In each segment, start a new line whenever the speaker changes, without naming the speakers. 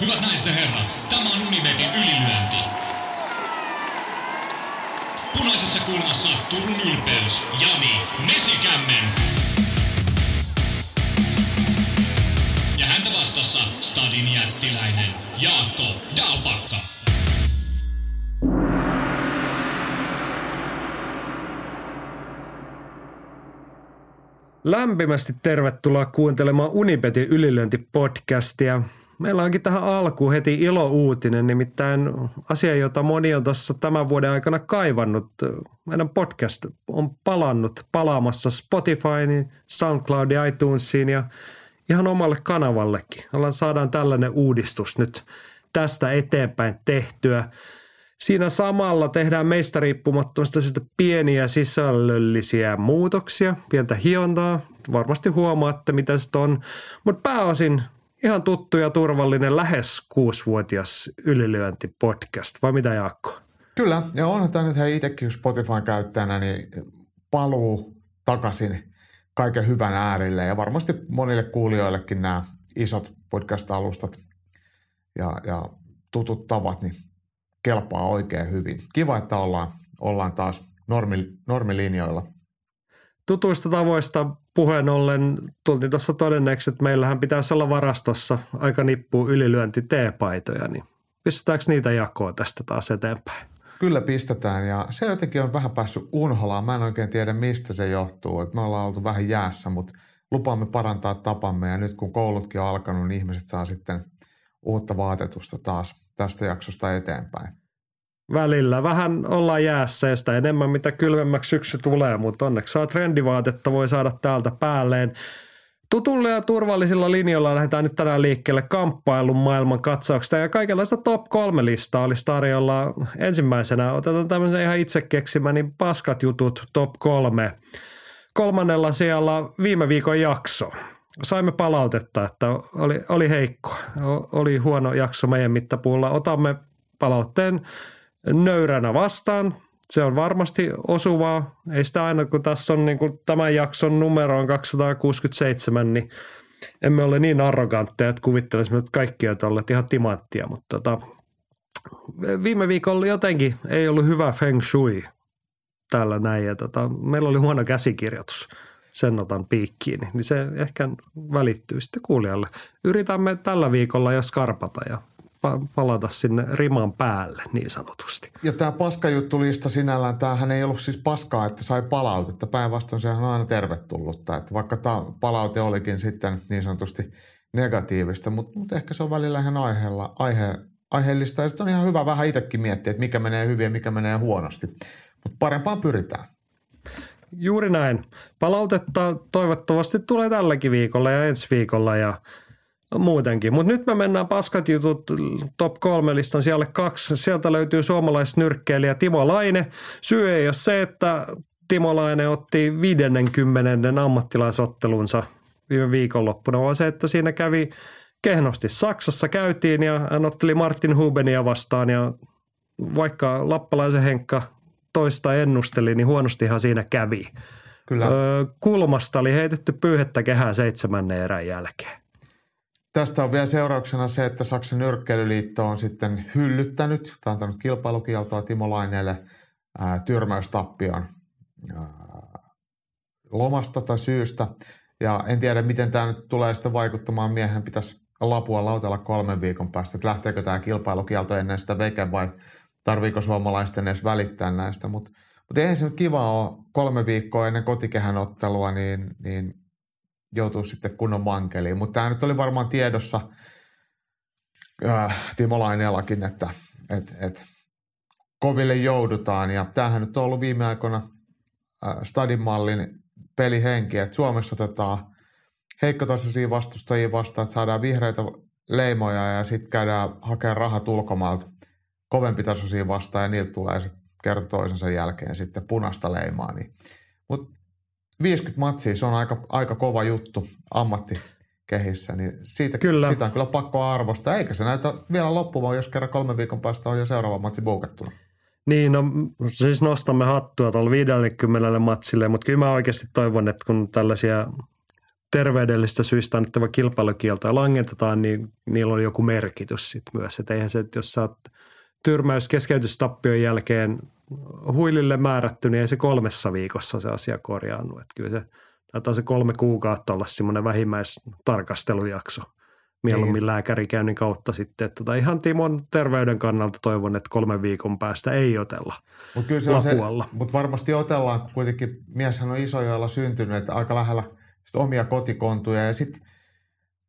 Hyvät naiset ja herrat, tämä on Unibetin ylilyönti. Punaisessa kulmassa Turun ylpeys, Jani Mesikämmen. Ja häntä vastassa Stadin jättiläinen Jaakko Dalpakka.
Lämpimästi tervetuloa kuuntelemaan Unibetin ylilöintipodcastia. Meillä onkin tähän alkuun heti ilo-uutinen, nimittäin asia, jota moni on tässä tämän vuoden aikana kaivannut. Meidän podcast on palannut palaamassa Spotifyin, SoundCloudin, iTunesiin ja ihan omalle kanavallekin. Ollaan saadaan tällainen uudistus nyt tästä eteenpäin tehtyä. Siinä samalla tehdään meistä riippumattomasta syystä pieniä sisällöllisiä muutoksia, pientä hiontaa. Varmasti huomaatte, mitä se on. Mutta pääosin ihan tuttu ja turvallinen lähes kuusivuotias ylilyöntipodcast. Vai mitä Jaakko?
Kyllä, ja onhan tämä nyt hei itsekin Spotifyn käyttäjänä, niin paluu takaisin kaiken hyvän äärille. Ja varmasti monille kuulijoillekin nämä isot podcast-alustat ja, ja tutut tavat, niin kelpaa oikein hyvin. Kiva, että ollaan, ollaan taas normi, normilinjoilla.
Tutuista tavoista puheen ollen tultiin tuossa todenneeksi, että meillähän pitäisi olla varastossa aika nippuu ylilyönti T-paitoja, niin pistetäänkö niitä jakoon tästä taas eteenpäin?
Kyllä pistetään ja se jotenkin on vähän päässyt unholaan. Mä en oikein tiedä mistä se johtuu. Et me ollaan oltu vähän jäässä, mutta lupaamme parantaa tapamme ja nyt kun koulutkin on alkanut, niin ihmiset saa sitten uutta vaatetusta taas tästä jaksosta eteenpäin.
Välillä vähän ollaan jäässä ja sitä enemmän mitä kylmemmäksi syksy tulee, mutta onneksi saa trendivaatetta voi saada täältä päälleen. Tutulla ja turvallisilla linjoilla lähdetään nyt tänään liikkeelle kamppailun maailman katsauksesta ja kaikenlaista top kolme listaa olisi tarjolla ensimmäisenä. Otetaan tämmöisen ihan itse keksimäni paskat jutut top kolme. Kolmannella siellä viime viikon jakso. Saimme palautetta, että oli, oli heikko, oli huono jakso meidän mittapuulla. Otamme palautteen nöyränä vastaan. Se on varmasti osuvaa. Ei sitä aina, kun tässä on niin kuin tämän jakson numero on 267, niin emme ole niin arrogantteja, että kuvittelisimme, että kaikki ovat olleet ihan timanttia, mutta tota, viime viikolla jotenkin ei ollut hyvä feng shui täällä näin ja tota, meillä oli huono käsikirjoitus sen otan piikkiin, niin se ehkä välittyy sitten kuulijalle. Yritämme tällä viikolla jo skarpata ja palata sinne riman päälle niin sanotusti.
Ja tämä paskajuttulista sinällään, tämähän ei ollut siis paskaa, että sai palautetta. Päinvastoin sehän on aina tervetullutta. Että vaikka tämä palaute olikin sitten niin sanotusti negatiivista, mutta, mutta ehkä se on välillä ihan aiheella, aihe, aiheellista. Ja sitten on ihan hyvä vähän itsekin miettiä, että mikä menee hyvin ja mikä menee huonosti. Mutta parempaan pyritään.
Juuri näin. Palautetta toivottavasti tulee tälläkin viikolla ja ensi viikolla ja muutenkin. Mutta nyt me mennään paskat jutut top kolme listan siellä kaksi. Sieltä löytyy suomalaisnyrkkeilijä Timo Laine. Syy ei ole se, että Timo Laine otti 50. ammattilaisottelunsa viime viikonloppuna, vaan se, että siinä kävi kehnosti. Saksassa käytiin ja hän otteli Martin Hubenia vastaan ja vaikka Lappalaisen Henkka toista ennusteli, niin huonostihan siinä kävi. Kyllä. Öö, kulmasta oli heitetty pyyhettä kehää seitsemännen erän jälkeen.
Tästä on vielä seurauksena se, että Saksan nyrkkeilyliitto on sitten hyllyttänyt tai antanut kilpailukieltoa Timo Laineelle ää, tyrmäystappion ää, lomasta tai syystä. Ja en tiedä, miten tämä nyt tulee sitten vaikuttamaan. Miehen pitäisi lapua lautella kolmen viikon päästä, että lähteekö tämä kilpailukielto ennen sitä veke vai tarviiko suomalaisten edes välittää näistä. Mutta mut eihän se nyt kiva ole kolme viikkoa ennen kotikehän ottelua, niin, niin joutuu sitten kunnon mankeliin. Mutta tämä nyt oli varmaan tiedossa äh, Timo Laineellakin, että et, et, koville joudutaan. Ja tämähän nyt on ollut viime aikoina äh, Stadin mallin pelihenki, että Suomessa otetaan heikkotasoisia vastustajia vastaan, että saadaan vihreitä leimoja ja sitten käydään hakemaan rahat ulkomailta kovempitasoisia vastaan ja niiltä tulee sitten kerta toisensa jälkeen sitten punaista leimaa. Niin. Mutta 50 matsia, se on aika, aika kova juttu ammattikehissä, niin siitä, kyllä. siitä on kyllä pakko arvostaa. Eikä se näytä vielä loppumaan, jos kerran kolmen viikon päästä on jo seuraava matsi buukattuna.
Niin, no siis nostamme hattua tuolla 50 matsille, mutta kyllä mä oikeasti toivon, että kun tällaisia terveydellisistä syistä annettava kilpailukielto ja langetetaan, niin niillä on joku merkitys sitten myös. Että eihän se, että jos sä oot tyrmäys keskeytystappion jälkeen huilille määrätty, niin ei se kolmessa viikossa se asia korjaannut. Että kyllä se taitaa se kolme kuukautta olla semmoinen vähimmäistarkastelujakso mieluummin niin. lääkärikäynnin kautta sitten. Että tota ihan Timon terveyden kannalta toivon, että kolmen viikon päästä ei otella
Mut kyllä se lapualla. Mutta varmasti otellaan, kun kuitenkin mieshän on isojoilla syntynyt, että aika lähellä sit omia kotikontuja ja sitten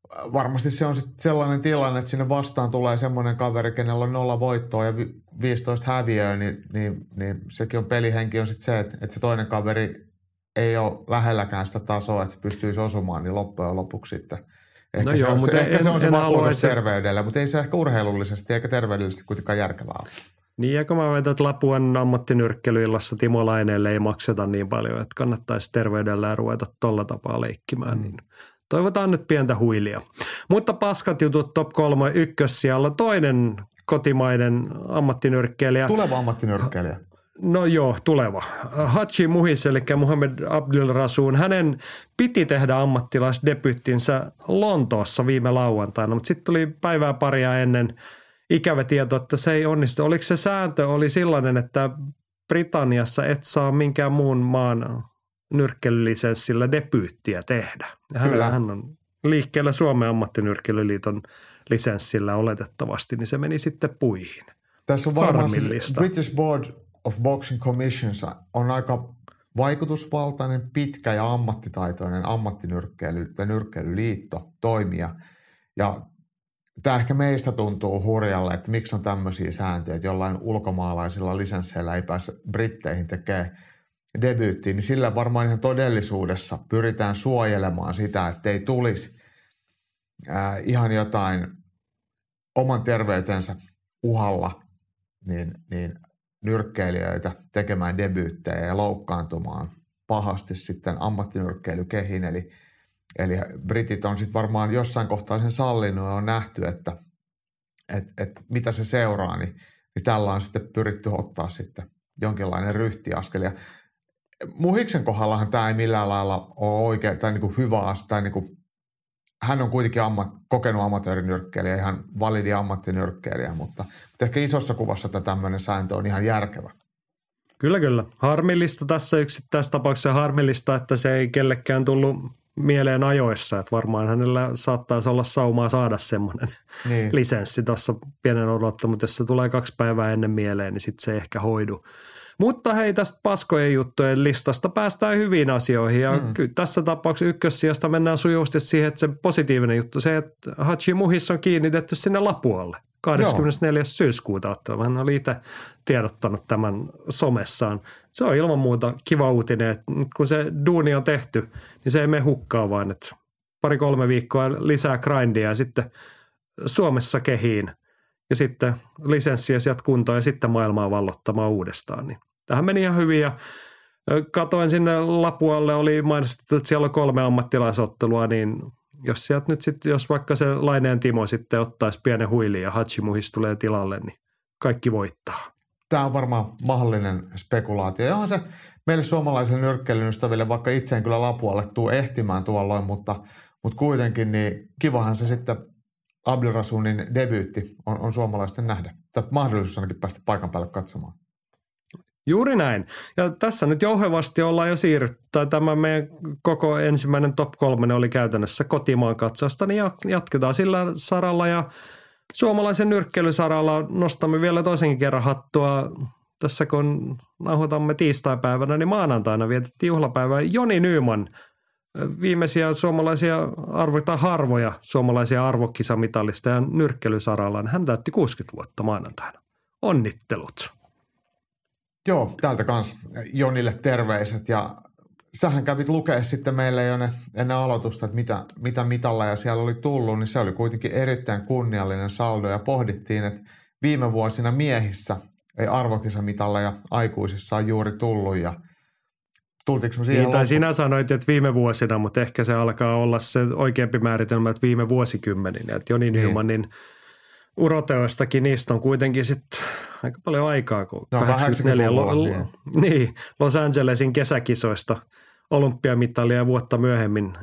varmasti se on sit sellainen tilanne, että sinne vastaan tulee semmoinen kaveri, kenellä on nolla voittoa ja 15 häviöä, niin, niin, niin sekin on pelihenki on sitten se, että, että se toinen kaveri ei ole lähelläkään sitä tasoa, että se pystyisi osumaan, niin loppujen lopuksi sitten – Ehkä, no se, joo, on, mutta ehkä en, se on se vakuutus terveydelle, mutta ei se ehkä urheilullisesti eikä terveydellisesti kuitenkaan järkevää ole.
Niin, ja kun mä väitän, että Lapuan ammattinyrkkelyillassa Timo Laineelle ei makseta niin paljon, että kannattaisi terveydellä ruveta tolla tapaa leikkimään, mm. niin toivotaan nyt pientä huilia. Mutta paskat jutut top kolme ykkössijalla. Toinen kotimainen ammattinyrkkeilijä.
Tuleva ammattinyrkkeilijä.
No joo, tuleva. Hachi Muhis, eli Muhammed Abdul Rasun, hänen piti tehdä ammattilaisdebyttinsä Lontoossa viime lauantaina, mutta sitten tuli päivää paria ennen ikävä tieto, että se ei onnistu. Oliko se sääntö oli sellainen, että Britanniassa et saa minkään muun maan nyrkkelylisenssillä debyyttiä tehdä. Hän, Kyllä. hän on liikkeellä Suomen ammattinyrkkelyliiton lisenssillä oletettavasti, niin se meni sitten puihin.
Tässä on varmaan siis British Board of Boxing Commissions on aika vaikutusvaltainen, pitkä ja ammattitaitoinen ammattinyrkkeily tai nyrkkeilyliitto toimija. Ja tämä ehkä meistä tuntuu hurjalle, että miksi on tämmöisiä sääntöjä, että jollain ulkomaalaisilla lisensseillä ei pääse britteihin tekemään debyyttiin, niin sillä varmaan ihan todellisuudessa pyritään suojelemaan sitä, että ei tulisi ihan jotain oman terveytensä uhalla niin, niin nyrkkeilijöitä tekemään debyyttejä ja loukkaantumaan pahasti sitten ammattinyrkkeilykehin. Eli, eli britit on sitten varmaan jossain kohtaa sen sallinut ja on nähty, että et, et mitä se seuraa, niin, niin tällä on sitten pyritty ottaa sitten jonkinlainen ryhtiaskel. Ja Muhiksen kohdallahan tämä ei millään lailla ole oikein tai niin kuin hyvä asia niin kuin hän on kuitenkin ammat, kokenut amatöörinyrkkeilijä, ihan validi ammattinyrkkeilijä, mutta, mutta ehkä isossa kuvassa tämä tämmöinen sääntö on ihan järkevä.
Kyllä, kyllä. Harmillista tässä yksittäisessä tapauksessa harmillista, että se ei kellekään tullut mieleen ajoissa, että varmaan hänellä saattaisi olla saumaa saada semmoinen niin. lisenssi tuossa pienen odottaa, mutta jos se tulee kaksi päivää ennen mieleen, niin sitten se ei ehkä hoidu. Mutta hei, tästä paskojen juttujen listasta päästään hyviin asioihin. Ja mm. kyllä tässä tapauksessa ykkössijasta mennään sujuvasti siihen, että se positiivinen juttu, se, että Hachi Muhis on kiinnitetty sinne Lapualle. 24. Joo. syyskuuta ottava. Hän oli itse tiedottanut tämän somessaan. Se on ilman muuta kiva uutinen, että kun se duuni on tehty, niin se ei mene hukkaan vaan, että pari-kolme viikkoa lisää grindia ja sitten Suomessa kehiin ja sitten lisenssiä sieltä kuntoon ja sitten maailmaa vallottamaan uudestaan. Niin tähän meni ihan hyvin ja katoin sinne Lapualle, oli mainostettu, että siellä on kolme ammattilaisottelua, niin jos sieltä nyt sitten, jos vaikka se Laineen Timo sitten ottaisi pienen huilin ja Hachimuhis tulee tilalle, niin kaikki voittaa.
Tämä on varmaan mahdollinen spekulaatio. Ja on se meille suomalaisille nyrkkeilyn ystäville, vaikka itse en kyllä Lapualle tuu ehtimään tuolloin, mutta, mutta kuitenkin niin kivahan se sitten Abdelrasunin debyytti on, on suomalaisten nähdä. Tai mahdollisuus ainakin päästä paikan päälle katsomaan.
Juuri näin. Ja tässä nyt jouhevasti ollaan jo siirrytty. Tämä meidän koko ensimmäinen top kolme oli käytännössä kotimaan katsausta, niin jatketaan sillä saralla ja suomalaisen nyrkkeilysaralla nostamme vielä toisenkin kerran hattua. Tässä kun nauhoitamme tiistaipäivänä, niin maanantaina vietettiin juhlapäivää Joni Nyyman – viimeisiä suomalaisia arvo, tai harvoja suomalaisia arvokisamitallista ja nyrkkelysaralla, hän täytti 60 vuotta maanantaina. Onnittelut.
Joo, täältä kanssa Jonille terveiset ja sähän kävit lukea sitten meille jo ne, ennen aloitusta, että mitä, mitä mitalleja siellä oli tullut, niin se oli kuitenkin erittäin kunniallinen saldo ja pohdittiin, että viime vuosina miehissä ei arvokisamitalleja aikuisissa on juuri tullut ja –
Tultiinko me siihen niin, tai sinä sanoit, että viime vuosina, mutta ehkä se alkaa olla se oikeampi määritelmä, että viime vuosikymmenin. Että Joni niin. Nymanin uroteoistakin niistä on kuitenkin sitten aika paljon aikaa, kun no, 84 lo, niin. niin, Los Angelesin kesäkisoista olympiamitalia vuotta myöhemmin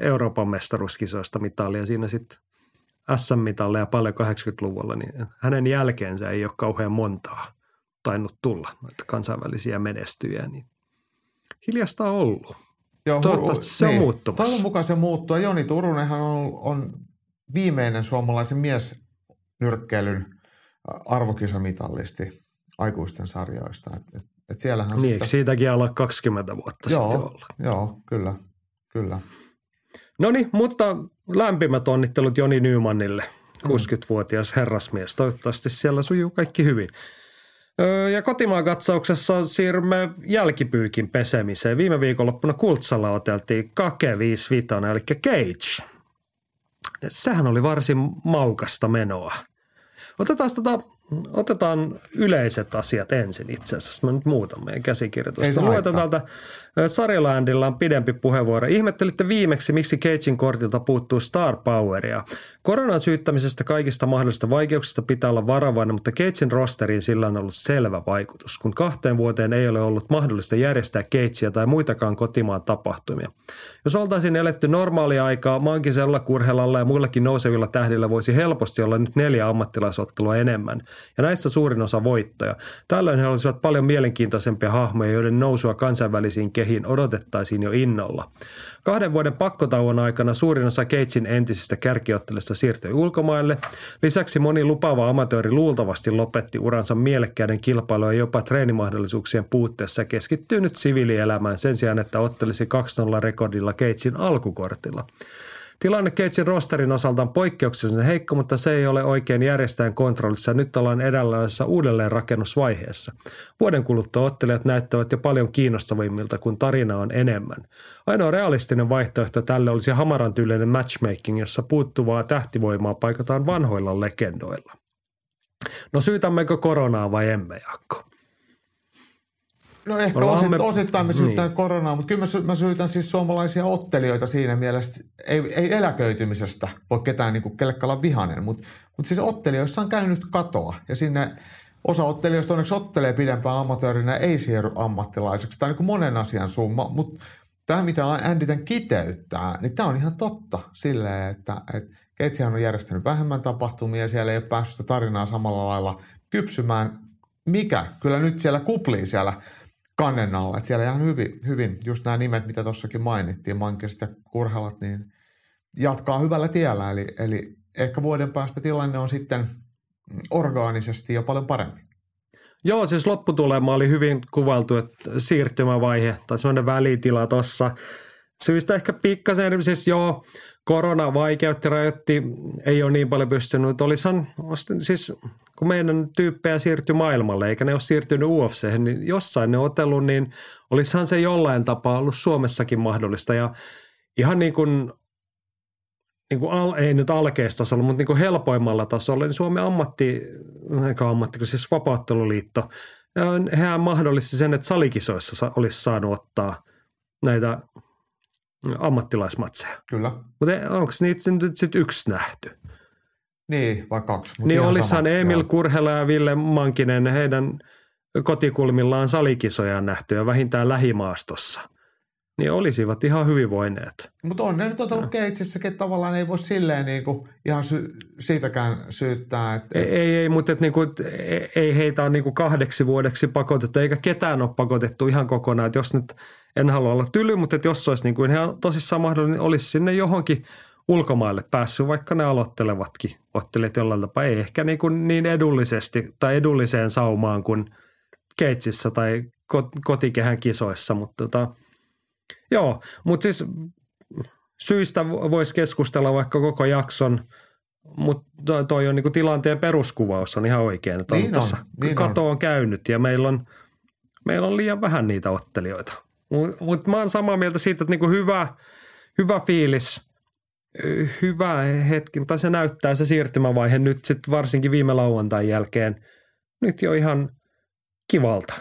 Euroopan mestaruuskisoista mitalia. Siinä sitten SM-mitalleja paljon 80-luvulla, niin hänen jälkeensä ei ole kauhean montaa tainnut tulla noita kansainvälisiä menestyjä, niin hiljasta on ollut. Joo, Toivottavasti se niin. on muuttumassa.
Toivon mukaan se muuttuu. Joni Turunenhan on, on viimeinen suomalaisen mies nyrkkeilyn arvokisamitallisti aikuisten sarjoista. Et, et, et siellähän
niin, sitä... siitäkin olla 20 vuotta
joo,
sitten olla?
Joo, kyllä, kyllä.
No niin, mutta lämpimät onnittelut Joni Nymannille, 60-vuotias herrasmies. Toivottavasti siellä sujuu kaikki hyvin. Ja kotimaan katsauksessa siirrymme jälkipyykin pesemiseen. Viime viikonloppuna Kultsalla oteltiin Kake 55, eli Cage. Sehän oli varsin maukasta menoa. Otetaan tota Otetaan yleiset asiat ensin itse asiassa. Mä nyt muutan meidän käsikirjoitusta. Luetaan täältä Sarjalandilla on pidempi puheenvuoro. Ihmettelitte viimeksi, miksi Cagein kortilta puuttuu star poweria. Koronan syyttämisestä kaikista mahdollisista vaikeuksista pitää olla varovainen, mutta Cagein rosteriin sillä on ollut selvä vaikutus, kun kahteen vuoteen ei ole ollut mahdollista järjestää Cagea tai muitakaan kotimaan tapahtumia. Jos oltaisiin eletty normaalia aikaa, maankisella, kurhelalla ja muillakin nousevilla tähdillä voisi helposti olla nyt neljä ammattilaisottelua enemmän – ja näissä suurin osa voittoja. Tällöin he olisivat paljon mielenkiintoisempia hahmoja, joiden nousua kansainvälisiin kehiin odotettaisiin jo innolla. Kahden vuoden pakkotauon aikana suurin osa Keitsin entisistä kärkiottelusta siirtyi ulkomaille. Lisäksi moni lupaava amatööri luultavasti lopetti uransa mielekkäiden kilpailuja jopa treenimahdollisuuksien puutteessa keskittyy nyt siviilielämään sen sijaan, että ottelisi 2-0 rekordilla Keitsin alkukortilla. Tilanne Cagein rosterin osalta on poikkeuksellisen heikko, mutta se ei ole oikein järjestäjän kontrollissa. Nyt ollaan edellisessä uudelleenrakennusvaiheessa. Vuoden kuluttua ottelijat näyttävät jo paljon kiinnostavimmilta, kun tarina on enemmän. Ainoa realistinen vaihtoehto tälle olisi hamaran tyylinen matchmaking, jossa puuttuvaa tähtivoimaa paikataan vanhoilla legendoilla. No syytämmekö koronaa vai emme, Jaakko?
No ehkä osit, me... osittain me syytään niin. koronaa, mutta kyllä mä, mä syytän siis suomalaisia ottelijoita siinä mielessä. Ei, ei eläköitymisestä voi ketään niin kuin kellekään vihanen, mutta, mutta siis ottelijoissa on käynyt katoa. Ja sinne osa ottelijoista onneksi ottelee pidempään amatöörinä, ei siirry ammattilaiseksi. Tämä on niin monen asian summa, mutta tämä mitä Andy tämän kiteyttää, niin tämä on ihan totta silleen, että, että Keitsihän on järjestänyt vähemmän tapahtumia ja siellä ei ole päässyt tarinaa samalla lailla kypsymään, mikä kyllä nyt siellä kuplii siellä kannen alla. Että siellä ihan hyvin, hyvin just nämä nimet, mitä tuossakin mainittiin, Mankest ja Kurhalat, niin jatkaa hyvällä tiellä. Eli, eli ehkä vuoden päästä tilanne on sitten orgaanisesti jo paljon parempi.
Joo, siis lopputulema oli hyvin kuvailtu, että siirtymävaihe tai sellainen välitila tuossa. Syystä ehkä pikkasen, siis joo, korona vaikeutti, rajoitti, ei ole niin paljon pystynyt. Olisihan, siis kun meidän tyyppejä siirtyi maailmalle, eikä ne ole siirtynyt UFC, niin jossain ne otellut, niin olisihan se jollain tapaa ollut Suomessakin mahdollista. Ja ihan niin kuin, niin kuin al, ei nyt alkeistasolla, mutta niin kuin helpoimmalla tasolla, niin Suomen ammatti, eikä ammatti, siis vapautteluliitto, hän mahdollisti sen, että salikisoissa olisi saanut ottaa näitä ammattilaismatseja.
Kyllä.
Mutta onko niitä nyt sitten yksi nähty?
Niin, vai kaksi.
Niin olisihan Emil joo. Kurhela ja Ville Mankinen, heidän kotikulmillaan salikisoja nähty ja vähintään lähimaastossa. Niin olisivat ihan hyvin voineet.
Mutta on ne nyt otellut keitsissäkin, että tavallaan ei voi silleen niinku ihan sy- siitäkään syyttää. Että,
ei, ei, ei, mutta et niinku, ei, ei heitä ole niinku kahdeksi vuodeksi pakotettu, eikä ketään ole pakotettu ihan kokonaan. Et jos nyt, en halua olla tyly, mutta et jos olisi niinku ihan tosissaan mahdollinen, niin olisi sinne johonkin – ulkomaille päässyt, vaikka ne aloittelevatkin ottelijat jollain tapaa. Ei ehkä niin, kuin niin edullisesti tai edulliseen saumaan kuin Keitsissä tai kotikehän kisoissa, mutta tota, joo, mutta siis syistä voisi keskustella vaikka koko jakson, mutta toi on niin kuin tilanteen peruskuvaus on ihan oikein, että niin on, on, niin kato on. on käynyt ja meillä on, meillä on liian vähän niitä ottelijoita. Mutta mut mä oon samaa mieltä siitä, että niin kuin hyvä, hyvä fiilis – hyvä hetki, tai se näyttää se siirtymävaihe nyt sitten varsinkin viime lauantain jälkeen nyt jo ihan kivalta.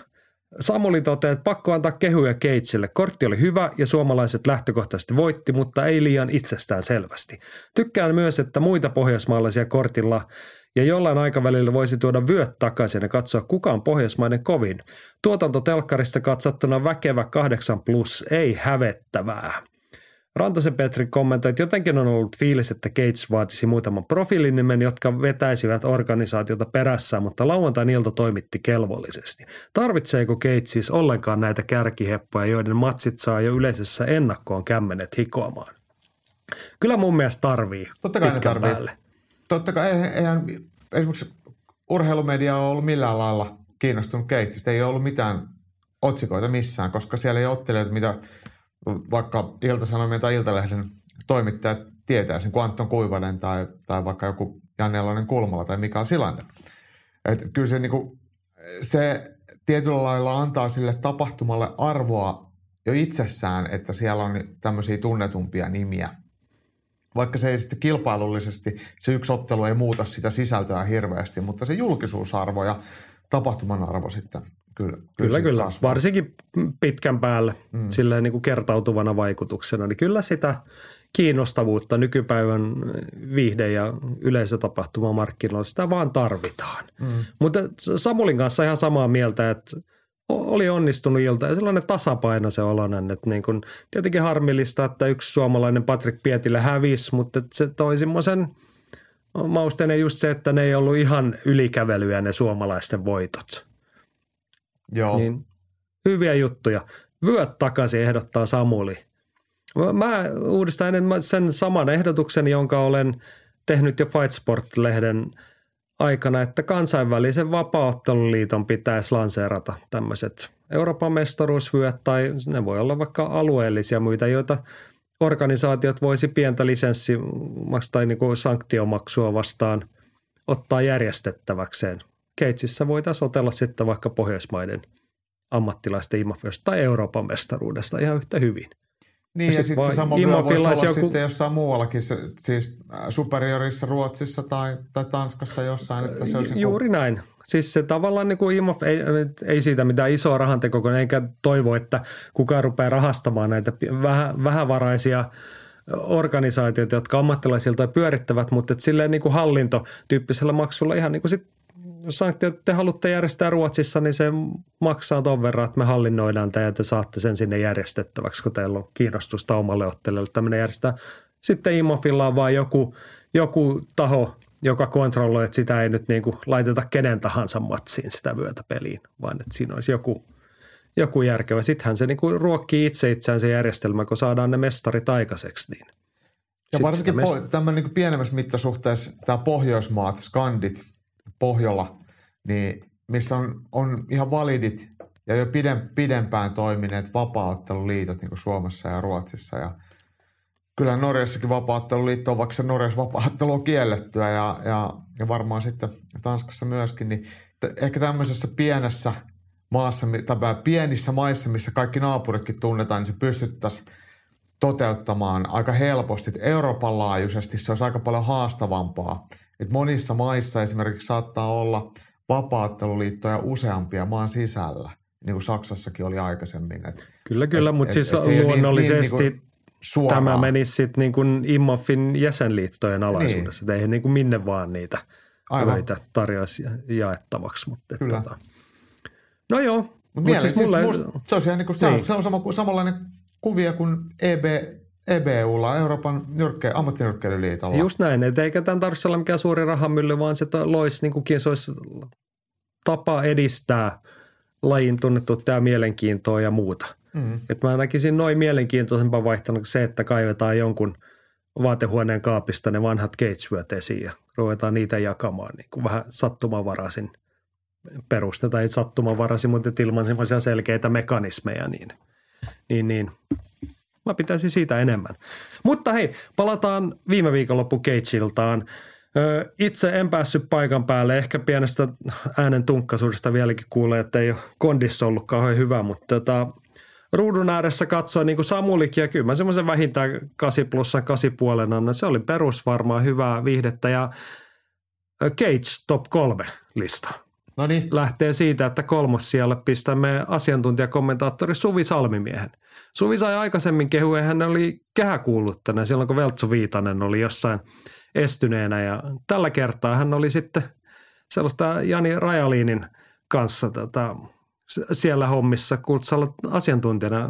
Samuli toteaa, että pakko antaa kehuja Keitsille. Kortti oli hyvä ja suomalaiset lähtökohtaisesti voitti, mutta ei liian itsestään selvästi. Tykkään myös, että muita pohjoismaalaisia kortilla ja jollain aikavälillä voisi tuoda vyöt takaisin ja katsoa kuka on pohjoismainen kovin. Tuotanto telkkarista katsottuna väkevä 8 plus, ei hävettävää. Rantasen Petri kommentoi, että jotenkin on ollut fiilis, että Gates vaatisi muutaman profiilinimen, jotka vetäisivät organisaatiota perässään, mutta lauantain ilta toimitti kelvollisesti. Tarvitseeko Gates siis ollenkaan näitä kärkiheppoja, joiden matsit saa jo yleisössä ennakkoon kämmenet hikoamaan? Kyllä mun mielestä tarvii
Totta kai
pitkän
tarvii.
päälle.
Totta kai eihän, esimerkiksi urheilumedia ole ollut millään lailla kiinnostunut Gatesista. Ei ole ollut mitään otsikoita missään, koska siellä ei ottelijoita, mitä vaikka Ilta-Sanomien tai Iltalehden toimittajat tietäisi, niin kuin Anton Kuivanen tai, tai vaikka joku Janne Kulmala tai Mikael Silander. Et kyllä se, niinku, se tietyllä lailla antaa sille tapahtumalle arvoa jo itsessään, että siellä on tämmöisiä tunnetumpia nimiä. Vaikka se ei sitten kilpailullisesti, se yksi ottelu ei muuta sitä sisältöä hirveästi, mutta se julkisuusarvo ja tapahtuman arvo sitten kyllä.
Kyllä, kyllä.
kasvaa.
Varsinkin pitkän päälle
Mm.
silleen niin kuin kertautuvana vaikutuksena, niin kyllä sitä kiinnostavuutta nykypäivän viihde- ja yleisötapahtumamarkkinoilla, sitä vaan tarvitaan.
Mm.
Mutta Samulin kanssa ihan samaa mieltä, että oli onnistunut ilta ja sellainen tasapaino se olonen, että niin kun, tietenkin harmillista, että yksi suomalainen Patrick Pietilä hävisi, mutta se toi semmoisen mausteinen just se, että ne ei ollut ihan ylikävelyjä ne suomalaisten voitot.
Joo.
Niin hyviä juttuja. Vyöt takaisin ehdottaa Samuli. Mä- uudistan sen saman ehdotuksen, jonka olen tehnyt jo Fight Sport-lehden aikana, että kansainvälisen vapaaotteluliiton pitäisi lanseerata tämmöiset Euroopan mestaruusvyöt tai ne voi olla vaikka alueellisia muita, joita organisaatiot voisi pientä lisenssi tai niin kuin sanktiomaksua vastaan ottaa järjestettäväkseen. Keitsissä voitaisiin otella sitten vaikka Pohjoismaiden ammattilaisten IMAFista tai Euroopan mestaruudesta ihan yhtä hyvin.
Niin,
Ja
ja
sit
sitten se
vaan
sama vyö voisi
Imofilais
olla
joku-
sitten jossain muuallakin, se, siis äh, superiorissa Ruotsissa tai, tai Tanskassa jossain, että se olisi niinku-
Juuri näin. Siis se tavallaan niin kuin IMAF, ei, ei siitä mitään isoa rahantekoa, enkä toivo, että kukaan rupeaa rahastamaan näitä pi- vähä, vähävaraisia organisaatioita, jotka ammattilaisilta pyörittävät, mutta silleen niin kuin hallintotyyppisellä maksulla ihan niin kuin sit sanktiot te haluatte järjestää Ruotsissa, niin se maksaa ton verran, että me hallinnoidaan tämä ja te saatte sen sinne järjestettäväksi, kun teillä on kiinnostusta omalle ottelijalle tämmöinen järjestää. Sitten IMOFilla on vaan joku, joku taho, joka kontrolloi, että sitä ei nyt niin kuin laiteta kenen tahansa matsiin sitä vyötä peliin, vaan että siinä olisi joku, joku järkevä. Sittenhän se niin kuin ruokkii itse itseään se järjestelmä, kun saadaan ne mestarit aikaiseksi. Niin
Ja varsinkin
sitä
po- tämmöinen niin pienemmässä mittasuhteessa tämä Pohjoismaat, Skandit, Pohjola, niin missä on, on ihan validit ja jo pidem, pidempään toimineet vapaaotteluliitot niin Suomessa ja Ruotsissa. Ja kyllä Norjassakin vapaaotteluliitto on, vaikka se Norjassa vapaaottelu on kiellettyä ja, ja, ja varmaan sitten Tanskassa myöskin, niin t- ehkä tämmöisessä pienessä maassa, tai pienissä maissa, missä kaikki naapuritkin tunnetaan, niin se pystyttäisiin toteuttamaan aika helposti. Euroopan laajuisesti se olisi aika paljon haastavampaa. Et monissa maissa esimerkiksi saattaa olla vapaatteluliittoja useampia maan sisällä, niin kuin Saksassakin oli aikaisemmin. Et,
Kyllä, kyllä,
Et-
mutta siis
et niin-
luonnollisesti
niin, niin kuin suoraan.
tämä menisi sitten niin kuin IMOFin jäsenliittojen alaisuudessa. Niin. Eihän niin kuin minne vaan niitä
Aivan.
tarjoaisi jaettavaksi. Mutta
Kyllä.
Tota. No joo,
Mut miele-
siis
siis
mulle,
musta, se, olisi ihan niin kuin, on,
Niin.
se on sama, samanlainen kuvia kuin EB, EBUlla, Euroopan nyrkke, ammattinyrkkeilyliitolla.
just näin, että eikä tämän tarvitse olla mikään suuri rahamylly, vaan se loisi niin kuin, olisi tapa edistää lajin tunnettuutta ja mielenkiintoa ja muuta.
Mm.
Et mä näkisin noin mielenkiintoisempaa kuin se, että kaivetaan jonkun vaatehuoneen kaapista ne vanhat Gatesyöt esiin ja ruvetaan niitä jakamaan niin kuin vähän sattumanvaraisin peruste tai sattumanvaraisin, mutta et ilman semmoisia selkeitä mekanismeja, niin, niin, niin mä pitäisin siitä enemmän. Mutta hei, palataan viime viikonloppu. Ö, Itse en päässyt paikan päälle. Ehkä pienestä äänen tunkkaisuudesta vieläkin kuulee, että ei ole kondissa ollut kauhean hyvä, mutta tota, ruudun ääressä katsoin niin kuin Samulikin ja kyllä mä semmoisen vähintään 8 plussan 8 puolen annan. Se oli perus varmaan hyvää viihdettä ja Cage top kolme lista
No niin,
lähtee siitä, että kolmos siellä pistämme asiantuntijakommentaattori Suvi Salmimiehen. Suvi sai aikaisemmin kehua, hän oli kehäkuuluttana silloin, kun Veltsu Viitanen oli jossain estyneenä ja tällä kertaa hän oli sitten sellaista Jani Rajaliinin kanssa tota, siellä hommissa Kultsalla asiantuntijana.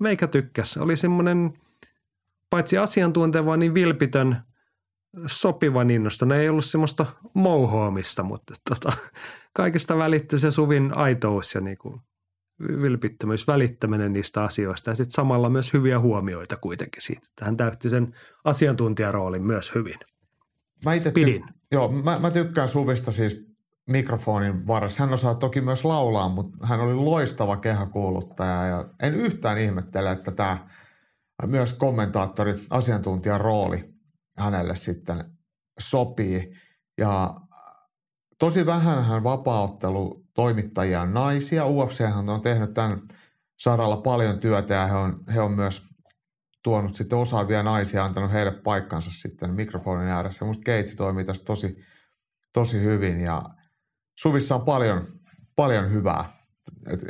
Meikä tykkäs. Oli semmoinen paitsi asiantunteva, niin vilpitön, sopivan innosta. Ne ei ollut semmoista mouhoamista, mutta tota, kaikesta välittyi se Suvin aitous ja niin kuin vilpittömyys, välittäminen niistä asioista ja sitten samalla myös hyviä huomioita kuitenkin siitä. Hän täytti sen asiantuntijaroolin myös hyvin.
Mä ite
Pidin.
Joo, mä, mä tykkään Suvista siis mikrofonin varassa. Hän osaa toki myös laulaa, mutta hän oli loistava kehäkuuluttaja ja en yhtään ihmettele, että tämä myös kommentaattori, asiantuntijan rooli hänelle sitten sopii. Ja tosi vähän hän vapaaottelu toimittajia on naisia. UFC on tehnyt tämän saralla paljon työtä ja he on, he on myös tuonut sitten osaavia naisia antanut heille paikkansa sitten mikrofonin ääressä. Musta Keitsi toimii tässä tosi, tosi hyvin ja Suvissa on paljon, paljon hyvää.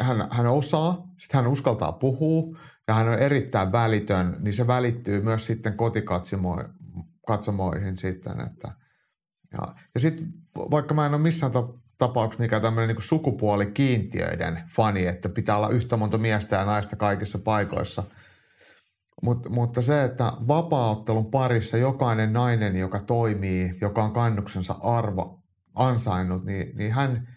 Hän, hän osaa, sitten hän uskaltaa puhua ja hän on erittäin välitön, niin se välittyy myös sitten kotikatsomoihin sitten. Että, ja, ja sitten vaikka mä en ole missään tapauksessa mikä tämmöinen niin sukupuolikiintiöiden fani, että pitää olla yhtä monta miestä ja naista kaikissa paikoissa. Mut, mutta se, että vapaaottelun parissa jokainen nainen, joka toimii, joka on kannuksensa arvo ansainnut, niin, niin hän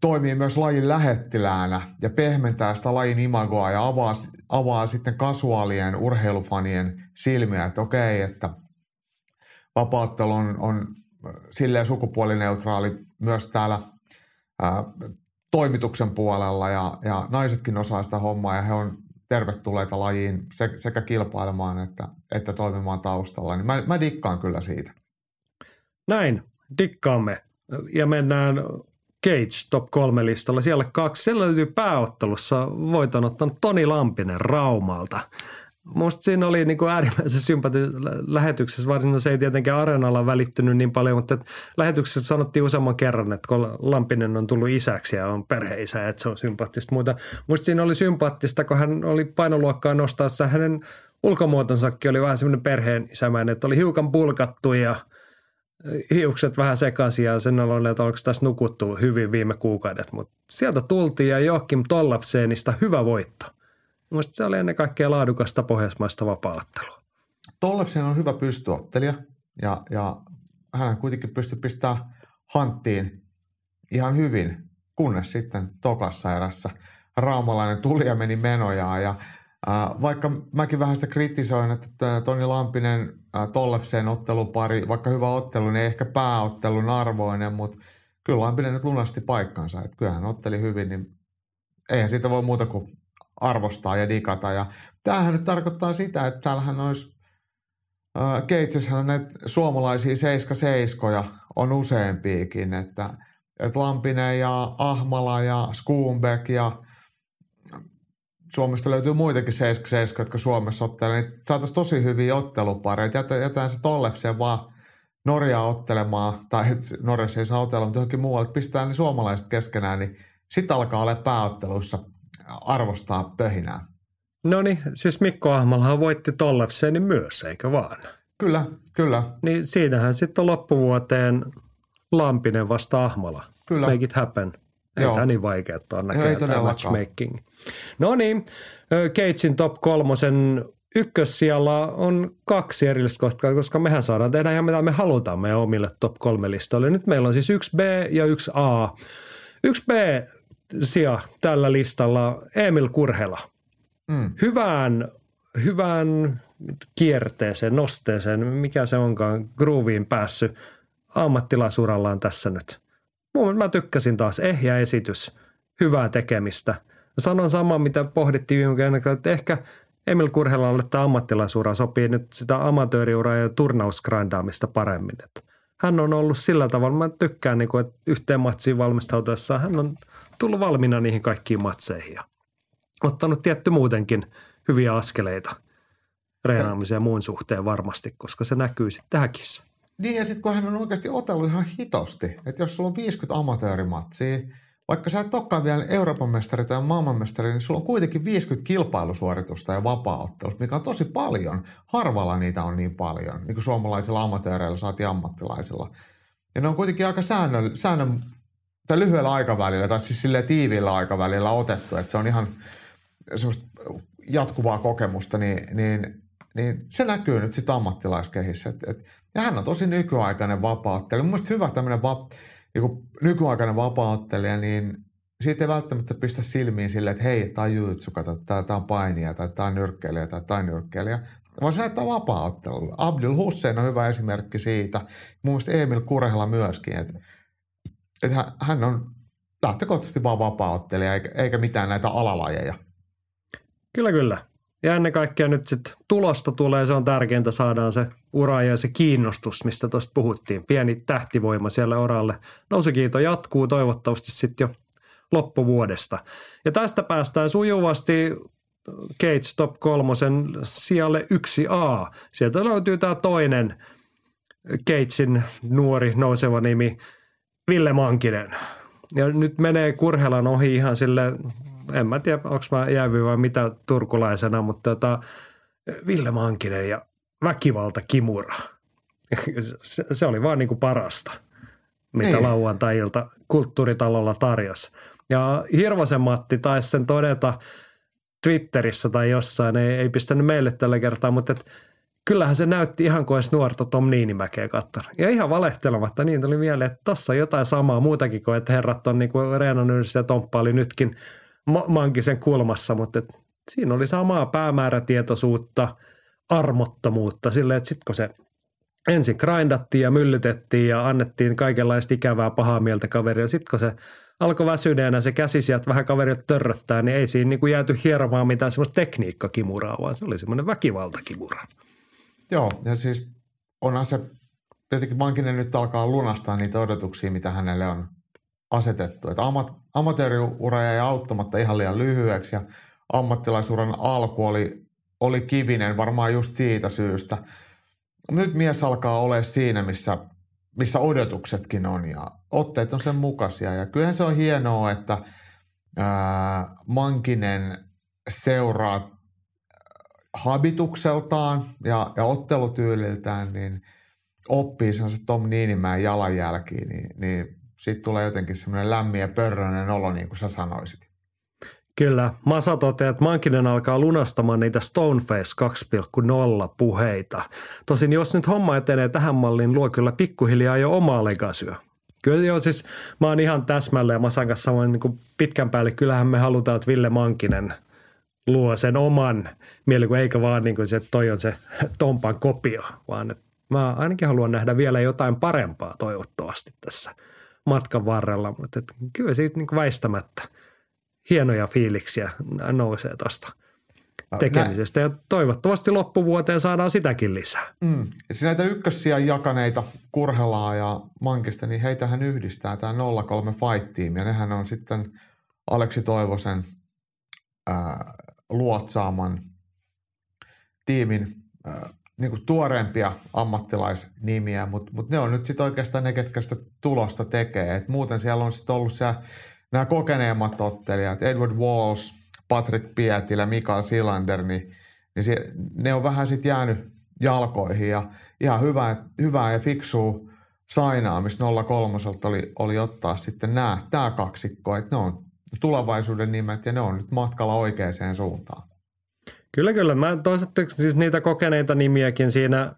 toimii myös lajin lähettiläänä ja pehmentää sitä lajin imagoa ja avaa, avaa sitten kasuaalien urheilufanien silmiä, että okei, että vapaattelu on, on silleen sukupuolineutraali myös täällä ää, toimituksen puolella ja, ja naisetkin osaa sitä hommaa ja he on tervetulleita lajiin sekä kilpailemaan että, että toimimaan taustalla. Niin mä, mä dikkaan kyllä siitä.
Näin, dikkaamme. Ja mennään Cage top kolme listalla. Siellä kaksi. Siellä löytyy pääottelussa voiton ottanut Toni Lampinen Raumalta. Musta siinä oli niin kuin äärimmäisen sympati lähetyksessä, varsinkin se ei tietenkään areenalla välittynyt niin paljon, mutta lähetyksessä sanottiin useamman kerran, että kun Lampinen on tullut isäksi ja on perheisä, että se on sympaattista. Mutta musta siinä oli sympaattista, kun hän oli painoluokkaa nostaessa, hänen ulkomuotonsakin oli vähän semmoinen perheen isämäinen, että oli hiukan pulkattu ja hiukset vähän sekaisin ja sen aloin, että onko tässä nukuttu hyvin viime kuukaudet, mutta sieltä tultiin ja Joakim Tollafseenista hyvä voitto. Mielestäni se oli ennen kaikkea laadukasta pohjoismaista vapaattelua.
Tollefsen on hyvä pystyottelija ja, ja hän kuitenkin pystyi pistämään hanttiin ihan hyvin, kunnes sitten tokassa erässä raumalainen tuli ja meni menojaan. Ja vaikka mäkin vähän sitä kritisoin, että Toni Lampinen äh, Tollefsen ottelupari, vaikka hyvä ottelu, niin ei ehkä pääottelun arvoinen, mutta kyllä Lampinen nyt lunasti paikkansa. Että kyllähän otteli hyvin, niin eihän siitä voi muuta kuin arvostaa ja digata. Ja tämähän nyt tarkoittaa sitä, että täällähän olisi äh, Keitsessähän näitä suomalaisia seiskaseiskoja on useampiakin, että, että Lampinen ja Ahmala ja Skuunbeck ja Suomesta löytyy muitakin seiskaseiskoja, jotka Suomessa ottelee, niin saataisiin tosi hyviä ottelupareita. Jätä, jätään se Tollefsen vaan Norjaa ottelemaan, tai Norjassa ei saa otella, mutta johonkin muualle, pistää ne suomalaiset keskenään, niin sitten alkaa olla pääotteluissa arvostaa pöhinää.
No niin, siis Mikko Ahmalhan voitti Tollefsenin myös, eikö vaan?
Kyllä, kyllä.
Niin siinähän sitten on loppuvuoteen Lampinen vasta Ahmala. Kyllä. Make it happen. Ei Joo. tämä niin vaikeaa on näköjään tämä matchmaking. No niin, Keitsin top kolmosen ykkössijalla on kaksi erillistä kohtaa, koska mehän saadaan tehdä ihan mitä me halutaan meidän omille top kolme listoille. Nyt meillä on siis yksi B ja yksi A. Yksi B sija tällä listalla Emil Kurhela. Mm. Hyvään, hyvään kierteeseen, nosteeseen, mikä se onkaan, grooviin päässyt ammattilaisurallaan tässä nyt. Mä tykkäsin taas, ehjä esitys, hyvää tekemistä. Sanon samaa, mitä pohdittiin viime kerralla, että ehkä Emil Kurhelalle tämä ammattilaisura sopii nyt sitä amatööriuraa ja turnausgrindaamista paremmin. Että hän on ollut sillä tavalla, mä tykkään, niin kuin, että yhteen matsiin valmistautuessaan hän on tullut valmiina niihin kaikkiin matseihin ja ottanut tietty muutenkin hyviä askeleita reenaamisen ja muun suhteen varmasti, koska se näkyy sitten häkissä.
Niin ja sitten kun hän on oikeasti otellut ihan hitosti, että jos sulla on 50 amatöörimatsia, vaikka sä et olekaan vielä Euroopan mestari tai maailmanmestari, niin sulla on kuitenkin 50 kilpailusuoritusta ja vapaaottelusta, mikä on tosi paljon. Harvalla niitä on niin paljon, niin kuin suomalaisilla amatööreillä saati ammattilaisilla. Ja ne on kuitenkin aika säännön, säännön tai lyhyellä aikavälillä, tai siis sille tiiviillä aikavälillä otettu, että se on ihan semmoista jatkuvaa kokemusta, niin, niin, niin se näkyy nyt sitten ammattilaiskehissä. Et, et, ja hän on tosi nykyaikainen vapauttelija. Mun mielestä hyvä tämmöinen va, niin nykyaikainen vapauttelija, niin siitä ei välttämättä pistä silmiin silleen, että hei, tämä on jutsu, tämä on painia, tai tämä on nyrkkeilijä, tai tämä on nyrkkeilijä. Vaan se näyttää vapaa-ottelulla. Abdul Hussein on hyvä esimerkki siitä. Mun mielestä Emil Kurehla myöskin, että, että hän on lähtökohtaisesti vaan vapaa-ottelija, eikä, eikä mitään näitä alalajeja.
Kyllä, kyllä. Ja ennen kaikkea nyt sitten tulosta tulee, se on tärkeintä, saadaan se ura ja se kiinnostus, mistä tuosta puhuttiin. Pieni tähtivoima siellä oralle. Nousukiito jatkuu toivottavasti sitten jo loppuvuodesta. Ja tästä päästään sujuvasti Cage Top kolmosen sijalle 1A. Sieltä löytyy tämä toinen Cagein nuori nouseva nimi Ville Mankinen. Ja nyt menee Kurhelan ohi ihan sille, en mä tiedä, onko mä jäävy vai mitä turkulaisena, mutta tota, Ville Mankinen ja väkivalta Kimura. Se, se oli vaan niin kuin parasta, mitä niin. lauantai-ilta kulttuuritalolla tarjosi. Ja Hirvosen Matti taisi sen todeta Twitterissä tai jossain, ei, ei pistänyt meille tällä kertaa, mutta et, kyllähän se näytti ihan kuin olisi nuorta Tom Niinimäkeä kattanut. Ja ihan valehtelematta niin tuli mieleen, että tossa on jotain samaa muutakin kuin, että herrat on niin kuin Reena Nyrsi ja Tomppa oli nytkin ma- Mankisen kulmassa, mutta et, siinä oli samaa päämäärätietoisuutta, armottomuutta silleen, että sitten kun se ensin grindattiin ja myllytettiin ja annettiin kaikenlaista ikävää pahaa mieltä kaverille. Sitten kun se alkoi väsyneenä se käsi sieltä vähän kaverilta törröttää, niin ei siinä niin kuin jääty hieromaan mitään semmoista tekniikkakimuraa, vaan se oli semmoinen väkivaltakimura.
Joo, ja siis onhan se, tietenkin Mankinen nyt alkaa lunastaa niitä odotuksia, mitä hänelle on asetettu. Että amat, amatööriura jäi auttamatta ihan liian lyhyeksi ja ammattilaisuran alku oli, oli kivinen varmaan just siitä syystä. Nyt mies alkaa olla siinä, missä, missä odotuksetkin on ja otteet on sen mukaisia. Ja kyllähän se on hienoa, että ää, Mankinen seuraa habitukseltaan ja, ja ottelutyyliltään, niin oppii se Tom Niinimäen jalanjälkiin, niin, niin siitä tulee jotenkin semmoinen lämmin ja pörröinen olo, niin kuin sä sanoisit.
Kyllä. Masa toteaa, että Mankinen alkaa lunastamaan niitä Stoneface 2.0 puheita. Tosin jos nyt homma etenee tähän malliin, luo kyllä pikkuhiljaa jo omaa legasyä. Kyllä joo, siis mä oon ihan täsmälleen Masan kanssa samoin niin pitkän päälle. Kyllähän me halutaan, että Ville Mankinen luo sen oman mielikuvaa, eikä vaan niin kuin se, että toi on se Tompan kopio, vaan että mä ainakin haluan nähdä vielä jotain parempaa toivottavasti tässä matkan varrella, mutta että kyllä siitä niin väistämättä hienoja fiiliksiä nousee tuosta tekemisestä ja toivottavasti loppuvuoteen saadaan sitäkin lisää.
Mm. Ja näitä ykkössiä jakaneita Kurhelaa ja Mankista, niin heitähän yhdistää tämä 03 Fight Team ja nehän on sitten Aleksi Toivosen ää, luotsaaman tiimin äh, niin kuin ammattilaisnimiä, mutta mut ne on nyt sitten oikeastaan ne, ketkä sitä tulosta tekee. Et muuten siellä on sitten ollut siellä nämä kokeneemmat ottelijat, Edward Walls, Patrick Pietilä, Mikael Silander, niin, niin se, ne on vähän sitten jäänyt jalkoihin ja ihan hyvää, hyvää ja fiksua sainaamista 03 oli, oli ottaa sitten nämä, tämä kaksikko, että ne on tulevaisuuden nimet ja ne on nyt matkalla oikeaan suuntaan.
Kyllä, kyllä. Mä toisaalta siis niitä kokeneita nimiäkin siinä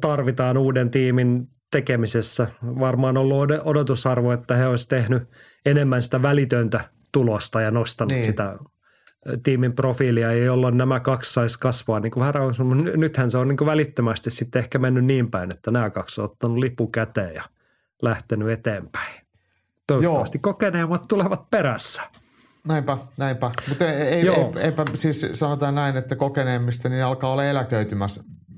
tarvitaan uuden tiimin tekemisessä. Varmaan ollut odotusarvo, että he olisivat tehnyt enemmän sitä välitöntä tulosta ja nostanut niin. sitä tiimin profiilia, ja jolloin nämä kaksi saisi kasvaa. Niin kuin vähän nythän se on niin kuin välittömästi sitten ehkä mennyt niin päin, että nämä kaksi on ottanut lipu käteen ja lähtenyt eteenpäin. Toivottavasti Joo. kokeneemmat tulevat perässä.
Näinpä, näinpä. Mutta ei, ei, ei, eipä siis sanotaan näin, että kokeneemmista niin alkaa olla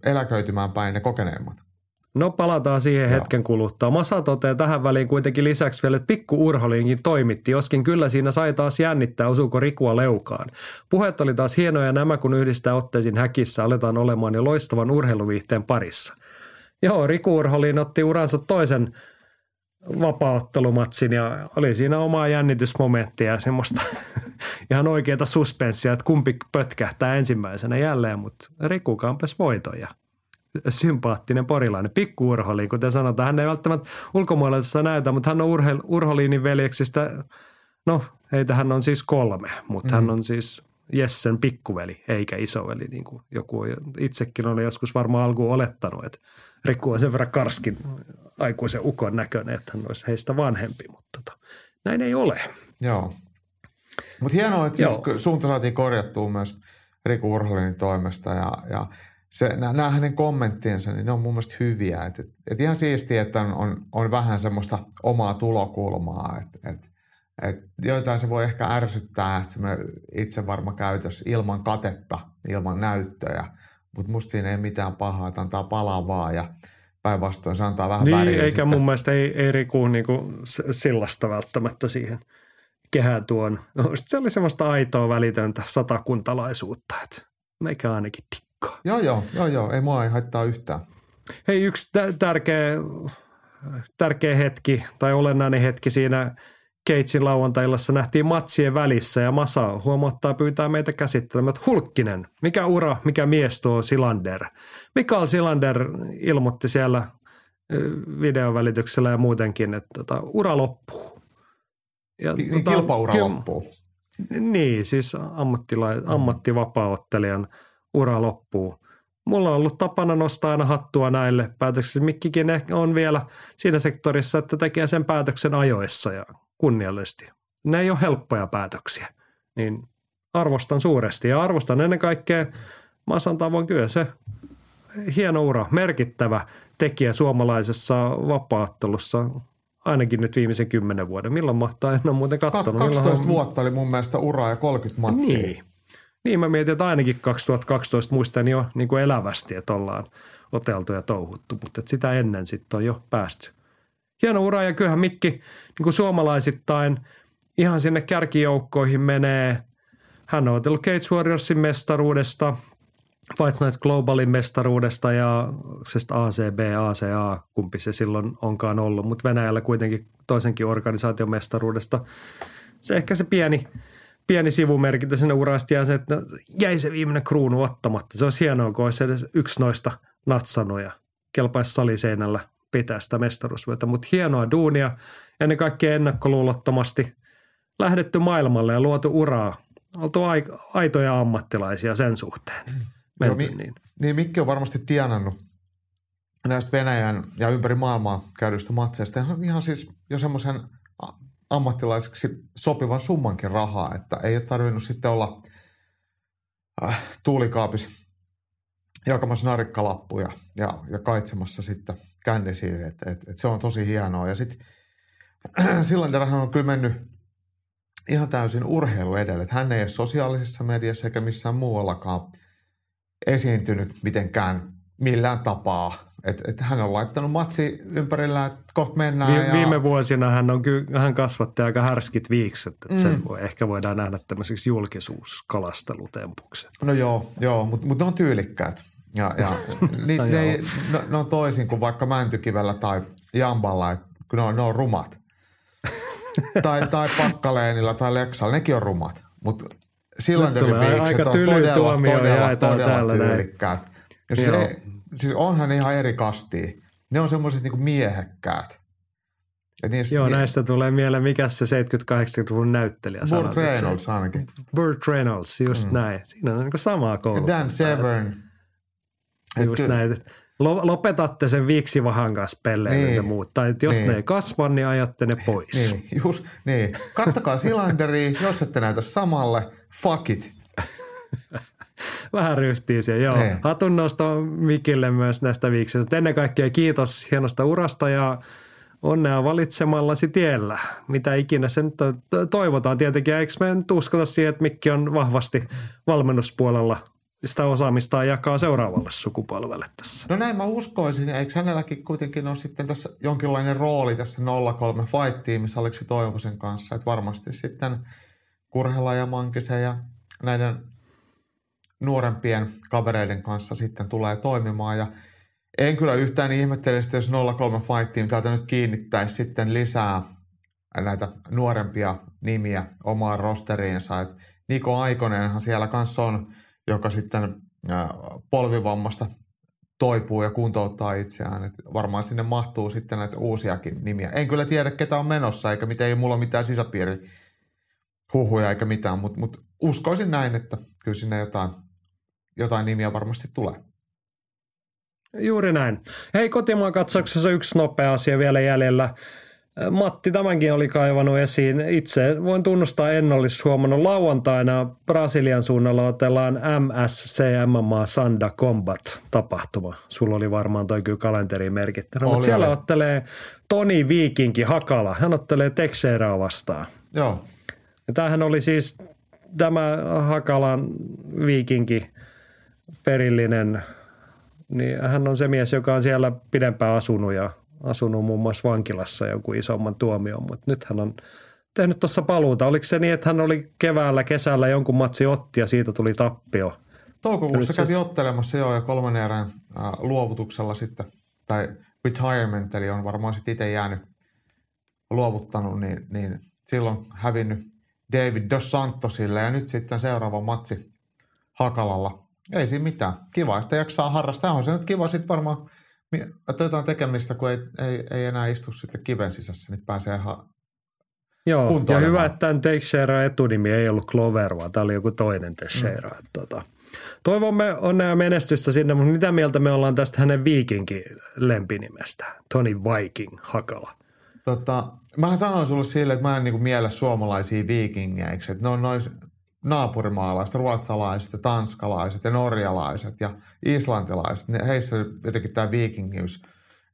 eläköitymään päin ne kokeneemmat.
No palataan siihen Joo. hetken kuluttua. Masa toteaa tähän väliin kuitenkin lisäksi vielä, että pikku Urholinkin toimitti, joskin kyllä siinä sai taas jännittää, osuuko Rikua leukaan. Puheet oli taas hienoja nämä, kun yhdistää otteisiin häkissä, aletaan olemaan jo loistavan urheiluviihteen parissa. Joo, Riku Urholin otti uransa toisen vapauttelumatsin ja oli siinä omaa jännitysmomenttia ja semmoista ihan oikeaa suspenssia, että kumpi pötkähtää ensimmäisenä jälleen, mutta Riku kampes voiton ja sympaattinen porilainen. Pikku Urholi, kuten sanotaan. Hän ei välttämättä ulkomuolella sitä näytä, mutta hän on Urhe, Urholiinin veljeksistä, no heitä hän on siis kolme, mutta mm. hän on siis Jessen pikkuveli eikä isoveli, niin kuin joku itsekin oli joskus varmaan alkuun olettanut, että Riku on sen verran karskin aikuisen ukon näköinen, että hän olisi heistä vanhempi, mutta tota, näin ei ole.
Joo. Mutta hienoa, että siis suunta saatiin korjattua myös Riku Urholinin toimesta ja, ja se, nämä hänen kommenttiensa, niin ne on mun mielestä hyviä. Et, et, et ihan siistiä, että on, on, on vähän semmoista omaa tulokulmaa, että et, et joitain se voi ehkä ärsyttää, että semmoinen itsevarma käytös ilman katetta, ilman näyttöjä, mutta musta siinä ei mitään pahaa, että antaa palaa vaan ja päinvastoin se antaa vähän
niin,
väriä.
eikä
sitten.
mun mielestä ei, ei Riku niinku sillasta välttämättä siihen kehään tuon. Se oli semmoista aitoa välitöntä satakuntalaisuutta, että meikä ainakin tikkaa.
Joo, joo, joo, joo, ei mua ei haittaa yhtään.
Hei, yksi tärkeä, tärkeä hetki tai olennainen hetki siinä Keitsin lauantaillassa nähtiin matsien välissä ja Masa huomauttaa pyytää meitä käsittelemään, että Hulkkinen, mikä ura, mikä mies tuo Silander. Mikael Silander ilmoitti siellä videovälityksellä ja muutenkin, että tota, ura loppuu.
Ja, niin, tota, kilpaura kil... loppuu.
Niin, siis ammattila- mm. ammattivapaaottelijan ura loppuu. Mulla on ollut tapana nostaa aina hattua näille päätöksille. Mikkikin on vielä siinä sektorissa, että tekee sen päätöksen ajoissa ja kunniallisesti. Ne ei ole helppoja päätöksiä, niin arvostan suuresti ja arvostan ennen kaikkea Masan tavoin kyllä se hieno ura, merkittävä tekijä suomalaisessa vapaattelussa ainakin nyt viimeisen kymmenen vuoden. Milloin mahtaa, en ole muuten katsonut.
12
Milloin...
vuotta oli mun mielestä uraa ja 30 matsia.
Niin. Niin mä mietin, että ainakin 2012 muistan jo niin kuin elävästi, että ollaan oteltu ja touhuttu, mutta että sitä ennen sitten on jo päästy hieno ura ja kyllähän Mikki niin kuin suomalaisittain ihan sinne kärkijoukkoihin menee. Hän on otellut Cage Warriorsin mestaruudesta, Fight Night Globalin mestaruudesta ja ACB, ACA, kumpi se silloin onkaan ollut, mutta Venäjällä kuitenkin toisenkin organisaation mestaruudesta. Se ehkä se pieni, pieni sivumerkintä sinne urasti ja se, että jäi se viimeinen kruunu ottamatta. Se olisi hienoa, kun olisi edes yksi noista natsannut ja kelpaisi saliseinällä pitää sitä mestaruusvyötä, mutta hienoa duunia ja ne kaikki ennakkoluulottomasti lähdetty maailmalle ja luotu uraa. Oltu aitoja ammattilaisia sen suhteen. Mm. Menty,
Joo, mi- niin. niin Mikki on varmasti tienannut näistä Venäjän ja ympäri maailmaa käydyistä matseista ihan siis jo semmoisen ammattilaiseksi sopivan summankin rahaa, että ei ole tarvinnut sitten olla äh, tuulikaapis jakamassa narikkalappuja ja, ja kaitsemassa sitten kännisiin, että et, et se on tosi hienoa. Ja sitten Sillanderhan on kyllä mennyt ihan täysin urheilu edelle, että hän ei ole sosiaalisessa mediassa eikä missään muuallakaan esiintynyt mitenkään millään tapaa. Et, et hän on laittanut matsi ympärillä, että kohta mennään.
Vi- ja... Viime vuosina hän, on ky- hän kasvatti aika härskit viikset, että mm. sen voi, ehkä voidaan nähdä tämmöiseksi julkisuuskalastelutempuksi.
No joo, joo mutta mut ne on tyylikkäät. Ja, ja ni, ne, ei, ne, ne, on toisin kuin vaikka Mäntykivellä tai Jamballa, että kun ne on, ne on rumat. tai, tai Pakkaleenilla tai Leksalla, nekin on rumat. Mutta Sillanderin viikset on todella, todella, todella tyylikkäät. Siis, ei, siis onhan ihan eri kastia. Ne on semmoiset niinku miehekkäät.
Niissä, Joo, niin, näistä tulee mieleen, mikä se 70-80-luvun näyttelijä
Burt Reynolds ainakin.
Burt Reynolds, just mm. näin. Siinä on niin samaa koulua.
Dan Severn.
Just kyllä. näin. Lopetatte sen viiksivahan kanssa pelleen niin. ja muut. Tai että jos niin. ne ei kasva, niin ajatte ne pois.
Niin, just, niin. Kattokaa Silanderi, jos ette näytä samalle, fuck it.
Vähän ryhtii siellä, joo. Niin. Hatun nosto Mikille myös näistä viiksistä. Ennen kaikkea kiitos hienosta urasta ja onnea valitsemallasi tiellä. Mitä ikinä sen toivotaan tietenkin. Eikö me nyt uskota siihen, että Mikki on vahvasti valmennuspuolella sitä osaamista jakaa seuraavalle sukupolvelle tässä.
No näin mä uskoisin. Eikö hänelläkin kuitenkin ole sitten tässä jonkinlainen rooli tässä 03 Fight-tiimissä Aleksi Toivosen kanssa, että varmasti sitten Kurhela ja Mankisen ja näiden nuorempien kavereiden kanssa sitten tulee toimimaan ja en kyllä yhtään ihmettele, jos 03 Fight Team täältä nyt kiinnittäisi sitten lisää näitä nuorempia nimiä omaan rosteriinsa. Et Niko Aikonenhan siellä kanssa on joka sitten polvivammasta toipuu ja kuntouttaa itseään. Et varmaan sinne mahtuu sitten näitä uusiakin nimiä. En kyllä tiedä, ketä on menossa, eikä miten ei mulla mitään sisäpiiri huhuja eikä mitään, mutta mut uskoisin näin, että kyllä sinne jotain, jotain nimiä varmasti tulee.
Juuri näin. Hei, kotimaan katsauksessa yksi nopea asia vielä jäljellä. Matti tämänkin oli kaivannut esiin. Itse voin tunnustaa, en olisi huomannut lauantaina Brasilian suunnalla otellaan MSC MMA Sanda Combat tapahtuma. Sulla oli varmaan toi kyllä kalenteriin merkittynä, mutta siellä oli. ottelee Toni Viikinki Hakala. Hän ottelee Texeraa vastaan.
Joo.
Ja tämähän oli siis tämä Hakalan Viikinki perillinen, niin hän on se mies, joka on siellä pidempään asunut ja asunut muun muassa vankilassa joku isomman tuomion, mutta nyt hän on tehnyt tuossa paluuta. Oliko se niin, että hän oli keväällä, kesällä jonkun matsi otti ja siitä tuli tappio?
Toukokuussa kävi se... ottelemassa joo ja kolmannen erän äh, luovutuksella sitten, tai retirement, eli on varmaan sitten itse jäänyt luovuttanut, niin, niin silloin hävinnyt David Dos Santosille ja nyt sitten seuraava matsi Hakalalla. Ei siinä mitään. Kiva, että jaksaa harrastaa. On se nyt kiva sitten varmaan jotain tekemistä, kun ei, ei, ei enää istu sitten kiven sisässä, niin pääsee ha-
Joo, ja hyvä, että tämän Teixeira etunimi ei ollut Clover, vaan tämä oli joku toinen Teixeira. Mm. Tota, toivomme onnea menestystä sinne, mutta mitä mieltä me ollaan tästä hänen viikinkin lempinimestä, Tony Viking Hakala?
Tota, mähän sanoin sulle sille, että mä en niinku miele suomalaisia viikingeiksi. Että ne on noin naapurimaalaiset, ruotsalaiset ja tanskalaiset ja norjalaiset ja islantilaiset. Ne, heissä jotenkin tämä viikingiys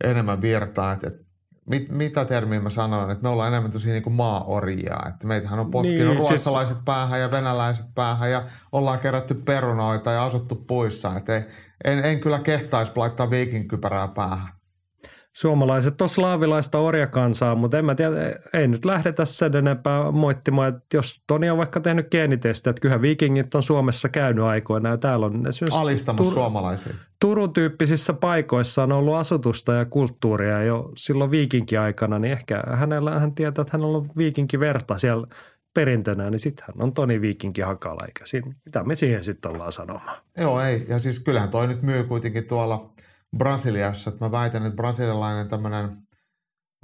enemmän virtaa. Että, että mit, mitä termiä mä sanoin, että me ollaan enemmän tosi niin kuin maa-orjia. Että meitähän on potkinut niin, siis- ruotsalaiset siis... päähän ja venäläiset päähän ja ollaan kerätty perunoita ja asuttu puissa. Että ei, en, en kyllä kehtaisi laittaa viikinkypärää päähän
suomalaiset on slaavilaista orjakansaa, mutta en mä tiedä, ei nyt lähdetä sen enempää moittimaan, että jos Toni on vaikka tehnyt geenitestiä, että kyllähän viikingit on Suomessa käynyt aikoina ja täällä on
esimerkiksi Alistamassa Tur- suomalaisia.
Turun tyyppisissä paikoissa on ollut asutusta ja kulttuuria jo silloin viikinkiaikana, niin ehkä hänellä hän tietää, että hän on ollut viikinkiverta siellä perintönä, niin sitten hän on Toni Viikinki Hakala, eikä siinä, mitä me siihen sitten ollaan sanomaan.
Joo, ei. Ja siis kyllähän toi nyt myy kuitenkin tuolla – Brasiliassa. Että mä väitän, että brasilialainen tämmöinen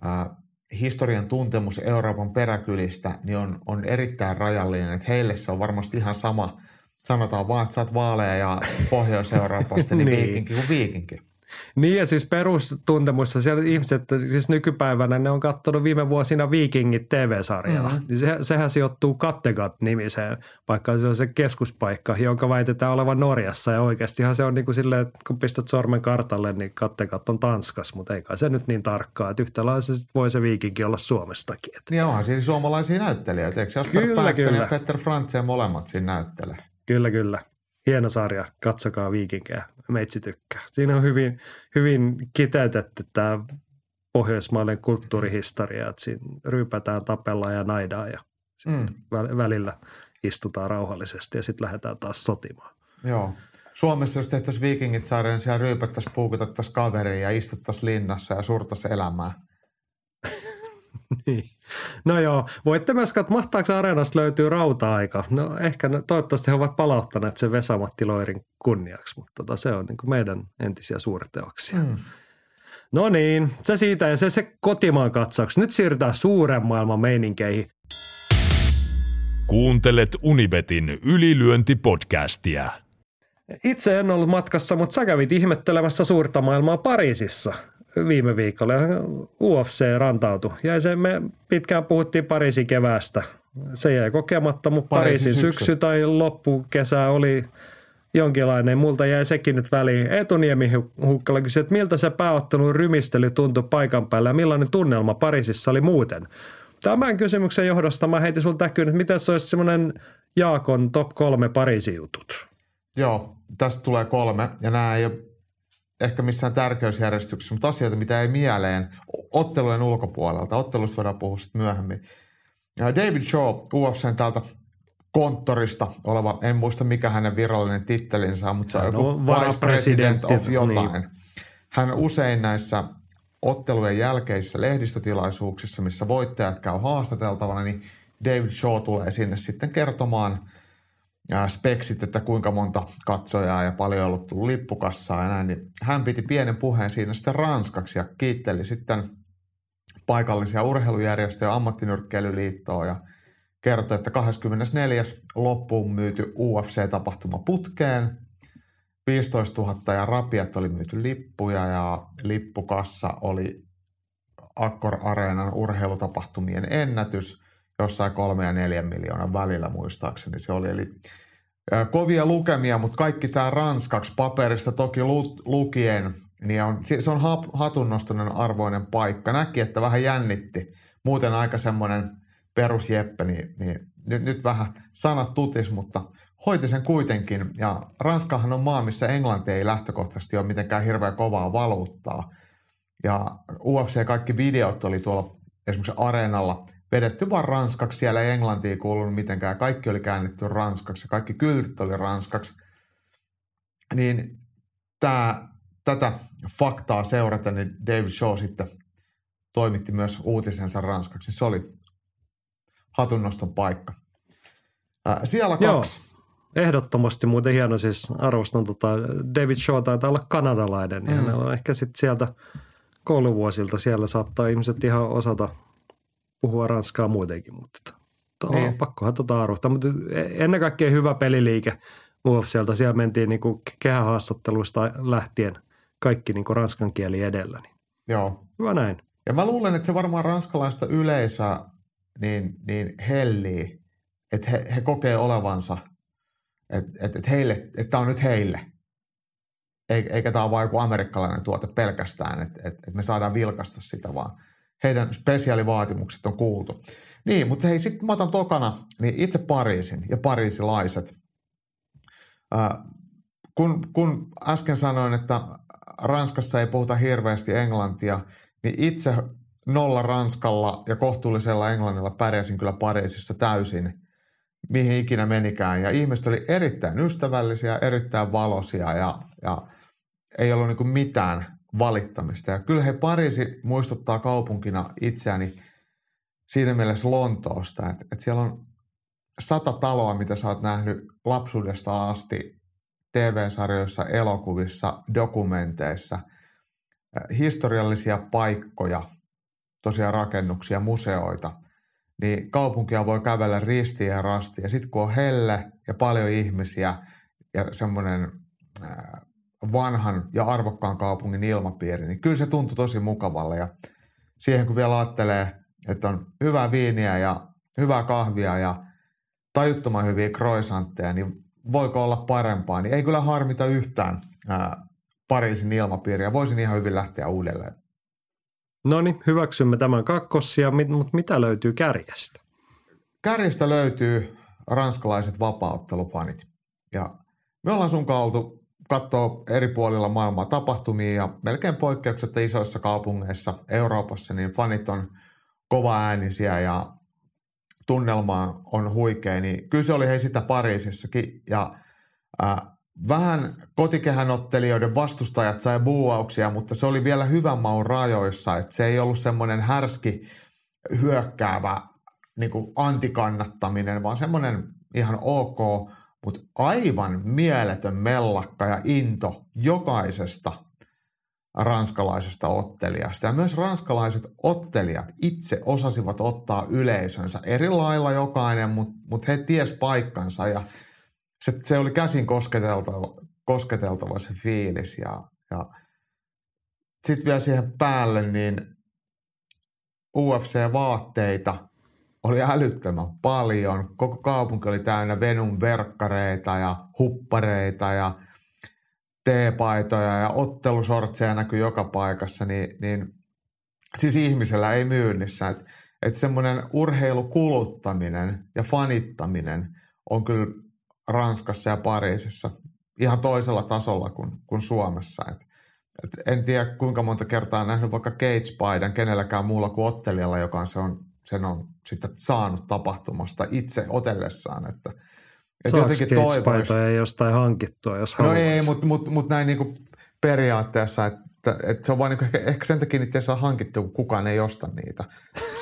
äh, historian tuntemus Euroopan peräkylistä niin on, on erittäin rajallinen. Että heille se on varmasti ihan sama, sanotaan vaan, että sä oot vaaleja ja Pohjois-Euroopasta, niin, niin viikinki kuin viikinki.
Niin ja siis perustuntemussa siellä ihmiset, siis nykypäivänä ne on katsonut viime vuosina Vikingit TV-sarjalla. Mm-hmm. Niin se, sehän sijoittuu Kattegat-nimiseen, vaikka se on se keskuspaikka, jonka väitetään olevan Norjassa. Ja oikeastihan se on niin kuin silleen, että kun pistät sormen kartalle, niin Kattegat on Tanskas, mutta ei kai se nyt niin tarkkaa. Että yhtälaisesti voi se Viikinki olla Suomestakin. Että.
Niin onhan siinä suomalaisia näyttelijöitä, eikö Jasper kyllä, kyllä. ja Petter Frantse molemmat siinä näyttelee?
Kyllä, kyllä hieno sarja, katsokaa Viikinkejä, meitsi tykkää. Siinä on hyvin, hyvin kiteytetty tämä pohjoismainen kulttuurihistoria, että siinä ryypätään, tapellaan ja naidaan ja mm. välillä istutaan rauhallisesti ja sitten lähdetään taas sotimaan.
Joo. Suomessa jos tehtäisiin Viikingit-sarja, niin siellä ryypättäisiin, puukutettaisiin kaveriin ja istuttaisiin linnassa ja surtaisiin elämää.
niin. No joo, voitte myös katsoa, mahtaako areenasta löytyy rauta-aika. No ehkä ne, toivottavasti he ovat palauttaneet sen Vesamatti Loirin kunniaksi, mutta tota, se on niin kuin meidän entisiä suurteoksia. Mm. No niin, se siitä ja se, se kotimaan katsaus. Nyt siirrytään suuren maailman meininkeihin.
Kuuntelet Unibetin ylilyöntipodcastia.
Itse en ollut matkassa, mutta sä kävit ihmettelemässä suurta maailmaa Pariisissa viime viikolla UFC rantautui. Ja se me pitkään puhuttiin Pariisin keväästä. Se jäi kokematta, mutta Pariisin, Pariisin syksy. syksy tai loppukesä oli jonkinlainen. Multa jäi sekin nyt väliin. Etuniemi Hukkala kysyi, että miltä se pääottelun rymistely tuntui paikan päällä ja millainen tunnelma Pariisissa oli muuten. Tämän kysymyksen johdosta mä heitin sulta täkyyn, että miten se olisi semmoinen Jaakon top kolme Pariisin jutut.
Joo, tästä tulee kolme ja nämä ei ole ehkä missään tärkeysjärjestyksessä, mutta asioita, mitä ei mieleen ottelujen ulkopuolelta. Ottelusta voidaan puhua sitten myöhemmin. David Shaw, UFCn täältä konttorista oleva, en muista mikä hänen virallinen tittelinsä on, mutta se on no, joku Vice President of niin. jotain. Niin. Hän usein näissä ottelujen jälkeisissä lehdistötilaisuuksissa, missä voittajat käy haastateltavana, niin David Shaw tulee sinne sitten kertomaan – speksit, että kuinka monta katsojaa ja paljon ollut tullut lippukassaa ja näin, niin hän piti pienen puheen siinä sitten ranskaksi ja kiitteli sitten paikallisia urheilujärjestöjä, ammattinyrkkeilyliittoa ja kertoi, että 24. loppuun myyty UFC-tapahtuma putkeen. 15 000 ja rapiat oli myyty lippuja ja lippukassa oli Akkor Areenan urheilutapahtumien ennätys jossain kolme ja neljän miljoonan välillä muistaakseni se oli. Eli kovia lukemia, mutta kaikki tämä ranskaksi paperista toki lukien, niin on, se on hatunnostonen arvoinen paikka. Näki, että vähän jännitti. Muuten aika semmoinen perusjeppe, niin, niin nyt, nyt vähän sanat tutis, mutta hoiti sen kuitenkin. Ja Ranskahan on maa, missä englanti ei lähtökohtaisesti ole mitenkään hirveän kovaa valuuttaa. Ja UFC kaikki videot oli tuolla esimerkiksi areenalla vedetty vaan ranskaksi. Siellä ei englantia kuulunut mitenkään. Kaikki oli käännetty ranskaksi ja kaikki kyltit oli ranskaksi. Niin tämä, tätä faktaa seurata, niin David Shaw sitten toimitti myös uutisensa ranskaksi. Se oli hatunnoston paikka. Ää, siellä kaksi. Joo.
Ehdottomasti muuten hieno, siis arvostan tota, David Shaw taitaa olla kanadalainen, mm. ja hänellä on ehkä sitten sieltä kouluvuosilta siellä saattaa ihmiset ihan osata puhua ranskaa muutenkin, mutta to, niin. pakkohan tota arvostaa. Mutta ennen kaikkea hyvä peliliike UFCltä. Siellä mentiin niinku kehähaastatteluista lähtien kaikki niinku ranskan kieli edellä. Niin.
Joo.
Hyvä näin.
Ja mä luulen, että se varmaan ranskalaista yleisöä niin, niin hellii, että he, he kokee olevansa, että et, et heille, että tämä on nyt heille. Eikä tämä ole vain joku amerikkalainen tuote pelkästään, että et, et me saadaan vilkasta sitä, vaan heidän spesiaalivaatimukset on kuultu. Niin, mutta hei, sitten mä otan tokana niin itse Pariisin ja pariisilaiset. Äh, kun, kun äsken sanoin, että Ranskassa ei puhuta hirveästi englantia, niin itse nolla Ranskalla ja kohtuullisella englannilla pärjäsin kyllä Pariisissa täysin, mihin ikinä menikään. Ja ihmiset oli erittäin ystävällisiä, erittäin valoisia ja, ja ei ollut niin mitään valittamista. Ja kyllä he Pariisi muistuttaa kaupunkina itseäni siinä mielessä Lontoosta, että, että siellä on sata taloa, mitä sä oot nähnyt lapsuudesta asti TV-sarjoissa, elokuvissa, dokumenteissa, historiallisia paikkoja – tosiaan rakennuksia, museoita, niin kaupunkia voi kävellä ristiin ja rastiin. Ja sitten kun on helle ja paljon ihmisiä ja semmoinen vanhan ja arvokkaan kaupungin ilmapiiri, niin kyllä se tuntuu tosi mukavalle. Ja siihen kun vielä ajattelee, että on hyvää viiniä ja hyvää kahvia ja tajuttoman hyviä croissantteja, niin voiko olla parempaa, niin ei kyllä harmita yhtään ää, Pariisin ilmapiiriä. Voisin ihan hyvin lähteä uudelleen.
No niin, hyväksymme tämän kakkosia, mutta mitä löytyy kärjestä?
Kärjestä löytyy ranskalaiset vapauttelufanit. Ja me ollaan sun oltu katsoa eri puolilla maailmaa tapahtumia ja melkein poikkeuksetta isoissa kaupungeissa Euroopassa, niin fanit on kova äänisiä ja tunnelma on huikea, niin kyllä se oli hei sitä Pariisissakin. Ja äh, Vähän kotikehän ottelijoiden vastustajat sai buuauksia, mutta se oli vielä hyvän maun rajoissa, että se ei ollut semmoinen härski hyökkäävä niin antikannattaminen, vaan semmoinen ihan ok, mutta aivan mieletön mellakka ja into jokaisesta ranskalaisesta ottelijasta. Ja myös ranskalaiset ottelijat itse osasivat ottaa yleisönsä. Eri lailla jokainen, mutta mut he ties paikkansa. Ja – se, se oli käsin kosketeltava, kosketeltava se fiilis. Ja, ja sitten vielä siihen päälle niin UFC-vaatteita oli älyttömän paljon. Koko kaupunki oli täynnä Venun verkkareita ja huppareita ja teepaitoja ja ottelusortseja näkyi joka paikassa, niin, niin siis ihmisellä ei myynnissä. Että et semmoinen urheilukuluttaminen ja fanittaminen on kyllä Ranskassa ja Pariisissa ihan toisella tasolla kuin, kuin Suomessa. Et, et en tiedä kuinka monta kertaa on nähnyt vaikka Cage-paidan kenelläkään muulla kuin ottelijalla, joka on, se on, sen on sitten saanut tapahtumasta itse otellessaan. Että,
et jotenkin toivoisi. ei jostain hankittua, jos
No ei, mutta mut, mut näin niinku periaatteessa, että, että se on vain niinku ehkä, ehkä sen takia niitä ei saa hankittua, kun kukaan ei osta niitä.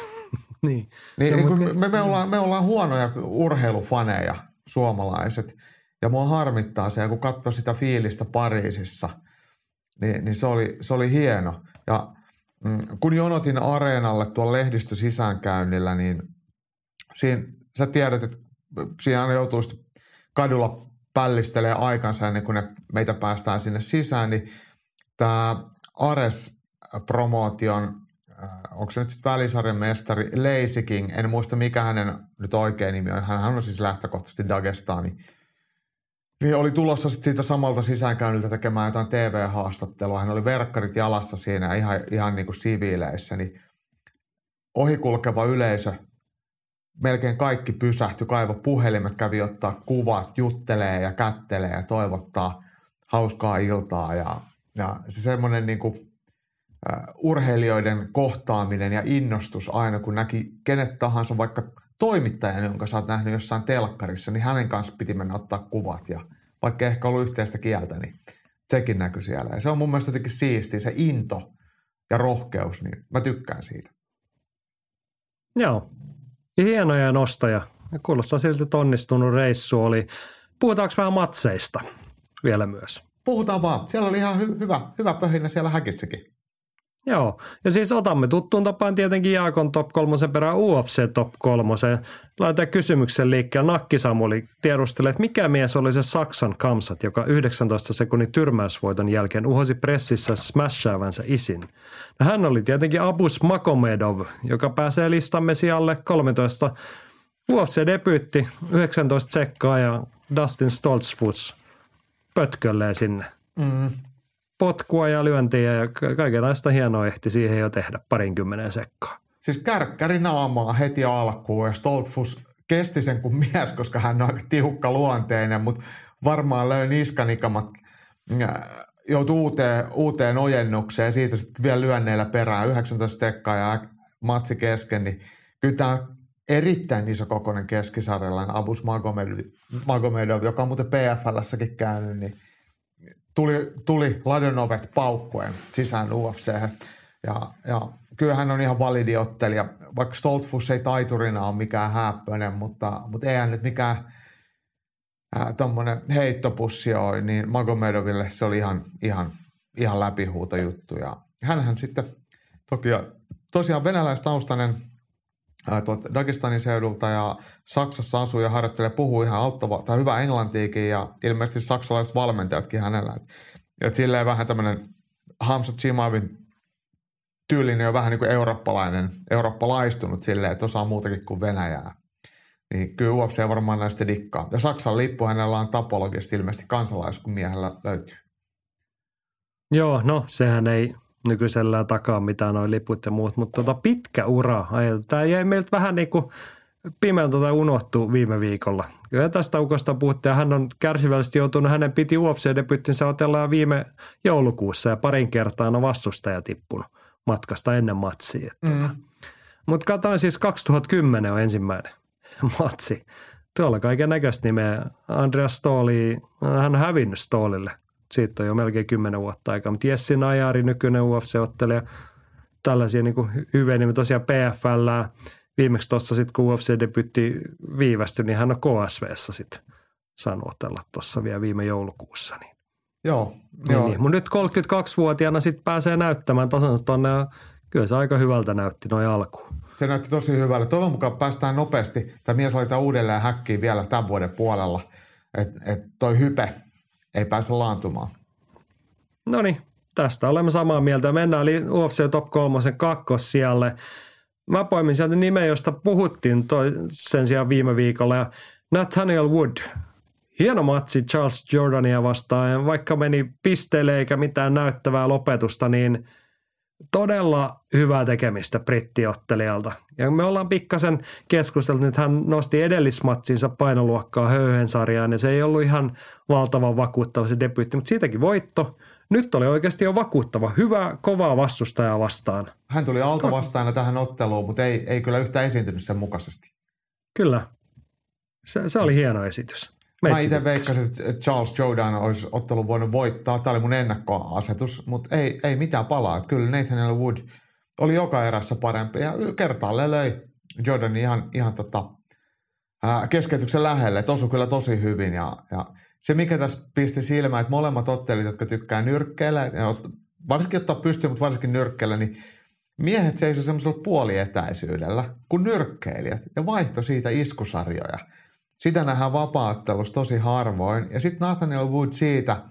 niin.
niin, no, niin mutta... me, me, ollaan, me ollaan huonoja urheilufaneja suomalaiset. Ja mua harmittaa se, kun katsoi sitä fiilistä Pariisissa, niin, niin se, oli, se oli hieno. Ja mm, kun jonotin areenalle tuolla lehdistö sisäänkäynnillä, niin siinä, sä tiedät, että siinä aina joutuu kadulla pällistelee aikansa ennen kuin ne meitä päästään sinne sisään, niin tämä Ares-promotion, äh, onko se nyt sitten välisarjan mestari, Lazy King, en muista mikä hänen nyt oikein nimi on, hän on siis lähtökohtaisesti Dagestani, niin oli tulossa sitten siitä samalta sisäänkäynniltä tekemään jotain TV-haastattelua. Hän oli verkkarit jalassa siinä ihan, ihan niin kuin siviileissä, niin ohikulkeva yleisö, melkein kaikki pysähtyi, kaivo puhelimet, kävi ottaa kuvat, juttelee ja kättelee ja toivottaa hauskaa iltaa. Ja, ja se semmoinen niin kuin, uh, urheilijoiden kohtaaminen ja innostus aina, kun näki kenet tahansa, vaikka toimittajan, jonka sä oot nähnyt jossain telkkarissa, niin hänen kanssa piti mennä ottaa kuvat. Ja vaikka ei ehkä ollut yhteistä kieltä, niin sekin näkyi siellä. Ja se on mun mielestä jotenkin siistiä, se into ja rohkeus, niin mä tykkään siitä.
Joo, hienoja nostoja. Kuulostaa siltä, että onnistunut reissu oli. Puhutaanko vähän matseista vielä myös?
Puhutaan vaan. Siellä oli ihan hy- hyvä, hyvä pöhinä siellä häkissäkin.
Joo, ja siis otamme tuttuun tapaan tietenkin Jaakon top kolmosen perään UFC top kolmosen. Laitetaan kysymyksen liikkeelle. Nakki Samuli tiedustelee, että mikä mies oli se Saksan kamsat, joka 19 sekunnin tyrmäysvoiton jälkeen uhosi pressissä smashaavansa isin. No, hän oli tietenkin Abus Makomedov, joka pääsee listamme sijalle 13. UFC-debyytti 19 sekkaa ja Dustin Stoltzfus pötkölleen sinne.
Mm.
Potkua ja lyöntiä ja kaikenlaista hienoa ehti siihen jo tehdä parinkymmenen sekkaa.
Siis kärkkäri naamaa heti alkuun ja Stoltfus kesti sen kuin mies, koska hän on aika tiukka luonteinen, mutta varmaan löi niskanikamat joutui uuteen, uuteen ojennukseen ja siitä sitten vielä lyönneillä perään 19 sekkaa ja matsi kesken, niin kyllä tämä erittäin iso kokoinen keskisarjalainen Abus Magomedov, Magomedov, joka on muuten PFLssäkin käynyt, niin tuli, tuli Ladonovet paukkuen sisään UFC. Ja, ja kyllä hän on ihan validi ottelija, vaikka Stoltfus ei taiturina ole mikään häppöinen, mutta, mutta ei hän nyt mikään tuommoinen heittopussi ole, niin Magomedoville se oli ihan, ihan, ihan läpihuuto juttu. Ja hänhän sitten toki tosiaan venäläistaustainen tuolta Dagestanin seudulta ja Saksassa asuu ja harjoittelee, puhuu ihan auttava tai hyvä englantiikin ja ilmeisesti saksalaiset valmentajatkin hänellä. Et, et silleen vähän tämmöinen Hamza Chimavin tyylinen on vähän niin kuin eurooppalainen, eurooppalaistunut silleen, että osaa muutakin kuin Venäjää. Niin kyllä UFC varmaan näistä dikkaa. Ja Saksan lippu hänellä on tapologisesti ilmeisesti kansalaisuus, kun miehellä löytyy.
Joo, no sehän ei nykyisellä takaa mitään noin liput ja muut, mutta tota pitkä ura. Tämä jäi meiltä vähän niin kuin pimeältä tai unohtu viime viikolla. Kyllä tästä ukosta puhuttiin ja hän on kärsivällisesti joutunut, hänen piti UFC-debyttinsä otella viime joulukuussa ja parin kertaa on vastustaja tippunut matkasta ennen matsia. Mm. Mutta katsoin siis 2010 on ensimmäinen matsi. Tuolla kaiken näköistä nimeä. Andreas Stoli, hän on hävinnyt Stolille – siitä on jo melkein kymmenen vuotta aikaa. Mutta Jessi Najari, nykyinen UFC-ottelija, tällaisia niin kuin hyviä, niin tosiaan PFL, viimeksi tuossa sitten kun UFC-debytti viivästyi, niin hän on KSVssä sitten saanut otella tuossa vielä viime joulukuussa. Niin.
Joo.
Niin, joo. Niin. Mutta nyt 32-vuotiaana sitten pääsee näyttämään tasan tuonne ja kyllä se aika hyvältä näytti noin alkuun.
Se näytti tosi hyvältä. Toivon mukaan päästään nopeasti. Tämä mies laitetaan uudelleen häkkiin vielä tämän vuoden puolella. Että et toi hype ei pääse laantumaan.
No niin, tästä olemme samaa mieltä. Mennään UFC Top 3 kakkossijalle. Mä poimin sieltä nimeä, josta puhuttiin toi, sen sijaan viime viikolla. Nathaniel Wood. Hieno matsi Charles Jordania vastaan. Vaikka meni pisteelle eikä mitään näyttävää lopetusta, niin – todella hyvää tekemistä brittiottelijalta. Ja me ollaan pikkasen keskusteltu, että hän nosti edellismatsinsa painoluokkaa höyhen sarjaan ja se ei ollut ihan valtavan vakuuttava se debyytti, mutta siitäkin voitto. Nyt oli oikeasti jo vakuuttava, hyvä, kovaa vastustajaa vastaan.
Hän tuli alta vastaana tähän otteluun, mutta ei, ei kyllä yhtään esiintynyt sen mukaisesti.
Kyllä, se, se oli hieno esitys.
Mä itse veikkasin, että Charles Jordan olisi ottelun voinut voittaa. Tämä oli mun ennakkoasetus, mutta ei, ei mitään palaa. Kyllä Nathaniel Wood oli joka erässä parempi ja kertaalleen löi Jordanin ihan, ihan tota, ää, keskeytyksen lähelle. Et osui kyllä tosi hyvin ja, ja se, mikä tässä pisti silmään, että molemmat ottelit, jotka tykkää nyrkkeillä, varsinkin ottaa pystyyn, mutta varsinkin nyrkkeillä, niin Miehet seisoi semmoisella puolietäisyydellä kuin nyrkkeilijät ja vaihto siitä iskusarjoja. Sitä nähdään vapaattelussa tosi harvoin. Ja sitten Nathaniel Wood siitä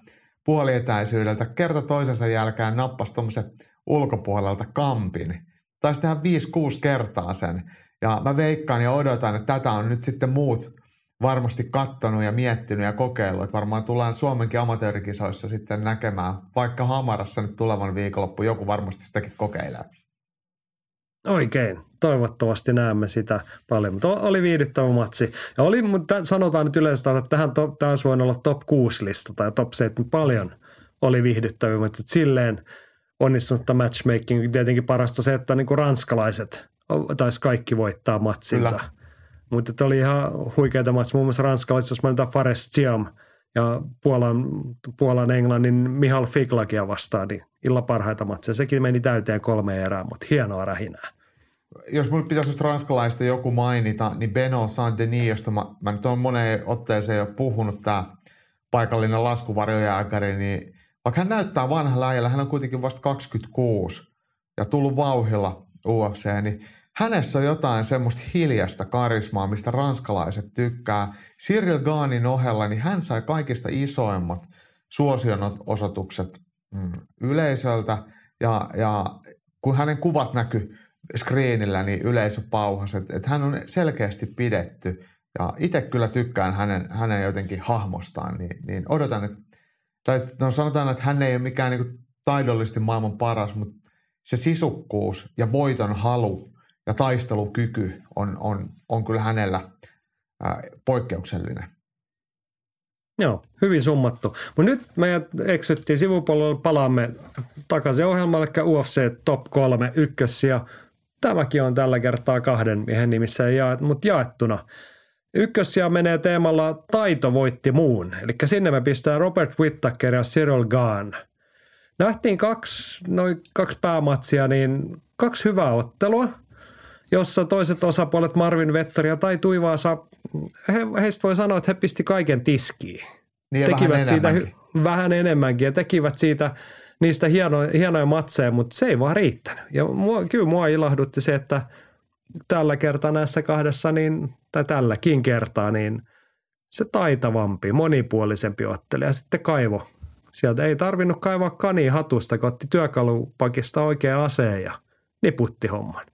puolietäisyydeltä kerta toisensa jälkeen nappasi tuommoisen ulkopuolelta kampin. Taisi tehdä 5-6 kertaa sen. Ja mä veikkaan ja odotan, että tätä on nyt sitten muut varmasti kattonut ja miettinyt ja kokeillut. Että varmaan tullaan Suomenkin amatöörikisoissa sitten näkemään, vaikka Hamarassa nyt tulevan viikonloppu joku varmasti sitäkin kokeilee.
Oikein. Toivottavasti näemme sitä paljon. Mutta oli viihdyttävä matsi. Ja oli, mutta sanotaan nyt yleensä, että tähän top, olisi voinut olla top 6 lista tai top 7 paljon oli viihdyttäviä, mutta silleen onnistunutta matchmaking. Tietenkin parasta se, että niin kuin ranskalaiset taisi kaikki voittaa matsinsa. Kyllä. Mutta oli ihan huikeita matsia. Muun muassa ranskalaiset, jos mainitaan Fares Giam ja Puolan, Puolan Englannin Mihal Fiklakia vastaan, niin illa parhaita matseja. Sekin meni täyteen kolme erää, mutta hienoa rähinää
jos minulle pitäisi ranskalaista joku mainita, niin Beno Saint-Denis, josta mä, mä nyt olen moneen otteeseen jo puhunut, tämä paikallinen laskuvarjojääkäri, niin vaikka hän näyttää vanha läjällä, hän on kuitenkin vasta 26 ja tullut vauhilla UFC, niin hänessä on jotain semmoista hiljasta karismaa, mistä ranskalaiset tykkää. Cyril Gaanin ohella, niin hän sai kaikista isoimmat suosionosoitukset mm, yleisöltä ja, ja kun hänen kuvat näkyy screenillä, niin yleisö pauhasi, että, että hän on selkeästi pidetty. Ja itse kyllä tykkään hänen, hänen jotenkin hahmostaan, niin, niin odotan, että, tai no sanotaan, että hän ei ole mikään niin taidollisesti maailman paras, mutta se sisukkuus ja voiton halu ja taistelukyky on, on, on kyllä hänellä ää, poikkeuksellinen.
Joo, hyvin summattu. Mutta nyt meidät eksyttiin sivupuolella, palaamme takaisin ohjelmalle, eli UFC Top 3 ykkössiä tämäkin on tällä kertaa kahden miehen nimissä, ja, mutta jaettuna. Ykkössiä menee teemalla Taito voitti muun, eli sinne me pistää Robert Whittaker ja Cyril Gahn. Nähtiin kaksi, noin kaksi päämatsia, niin kaksi hyvää ottelua, jossa toiset osapuolet Marvin Vetteri ja Tai Tuivaasa, he, heistä voi sanoa, että he pisti kaiken tiskiin.
Niin tekivät vähän
siitä vähän enemmänkin ja tekivät siitä – niistä hieno, hienoja matseja, mutta se ei vaan riittänyt. Ja mua, kyllä mua ilahdutti se, että tällä kertaa näissä kahdessa, niin, tai tälläkin kertaa, niin se taitavampi, monipuolisempi ottelija sitten kaivo. Sieltä ei tarvinnut kaivaa kani hatusta, kun otti työkalupakista oikea aseen ja niputti homman.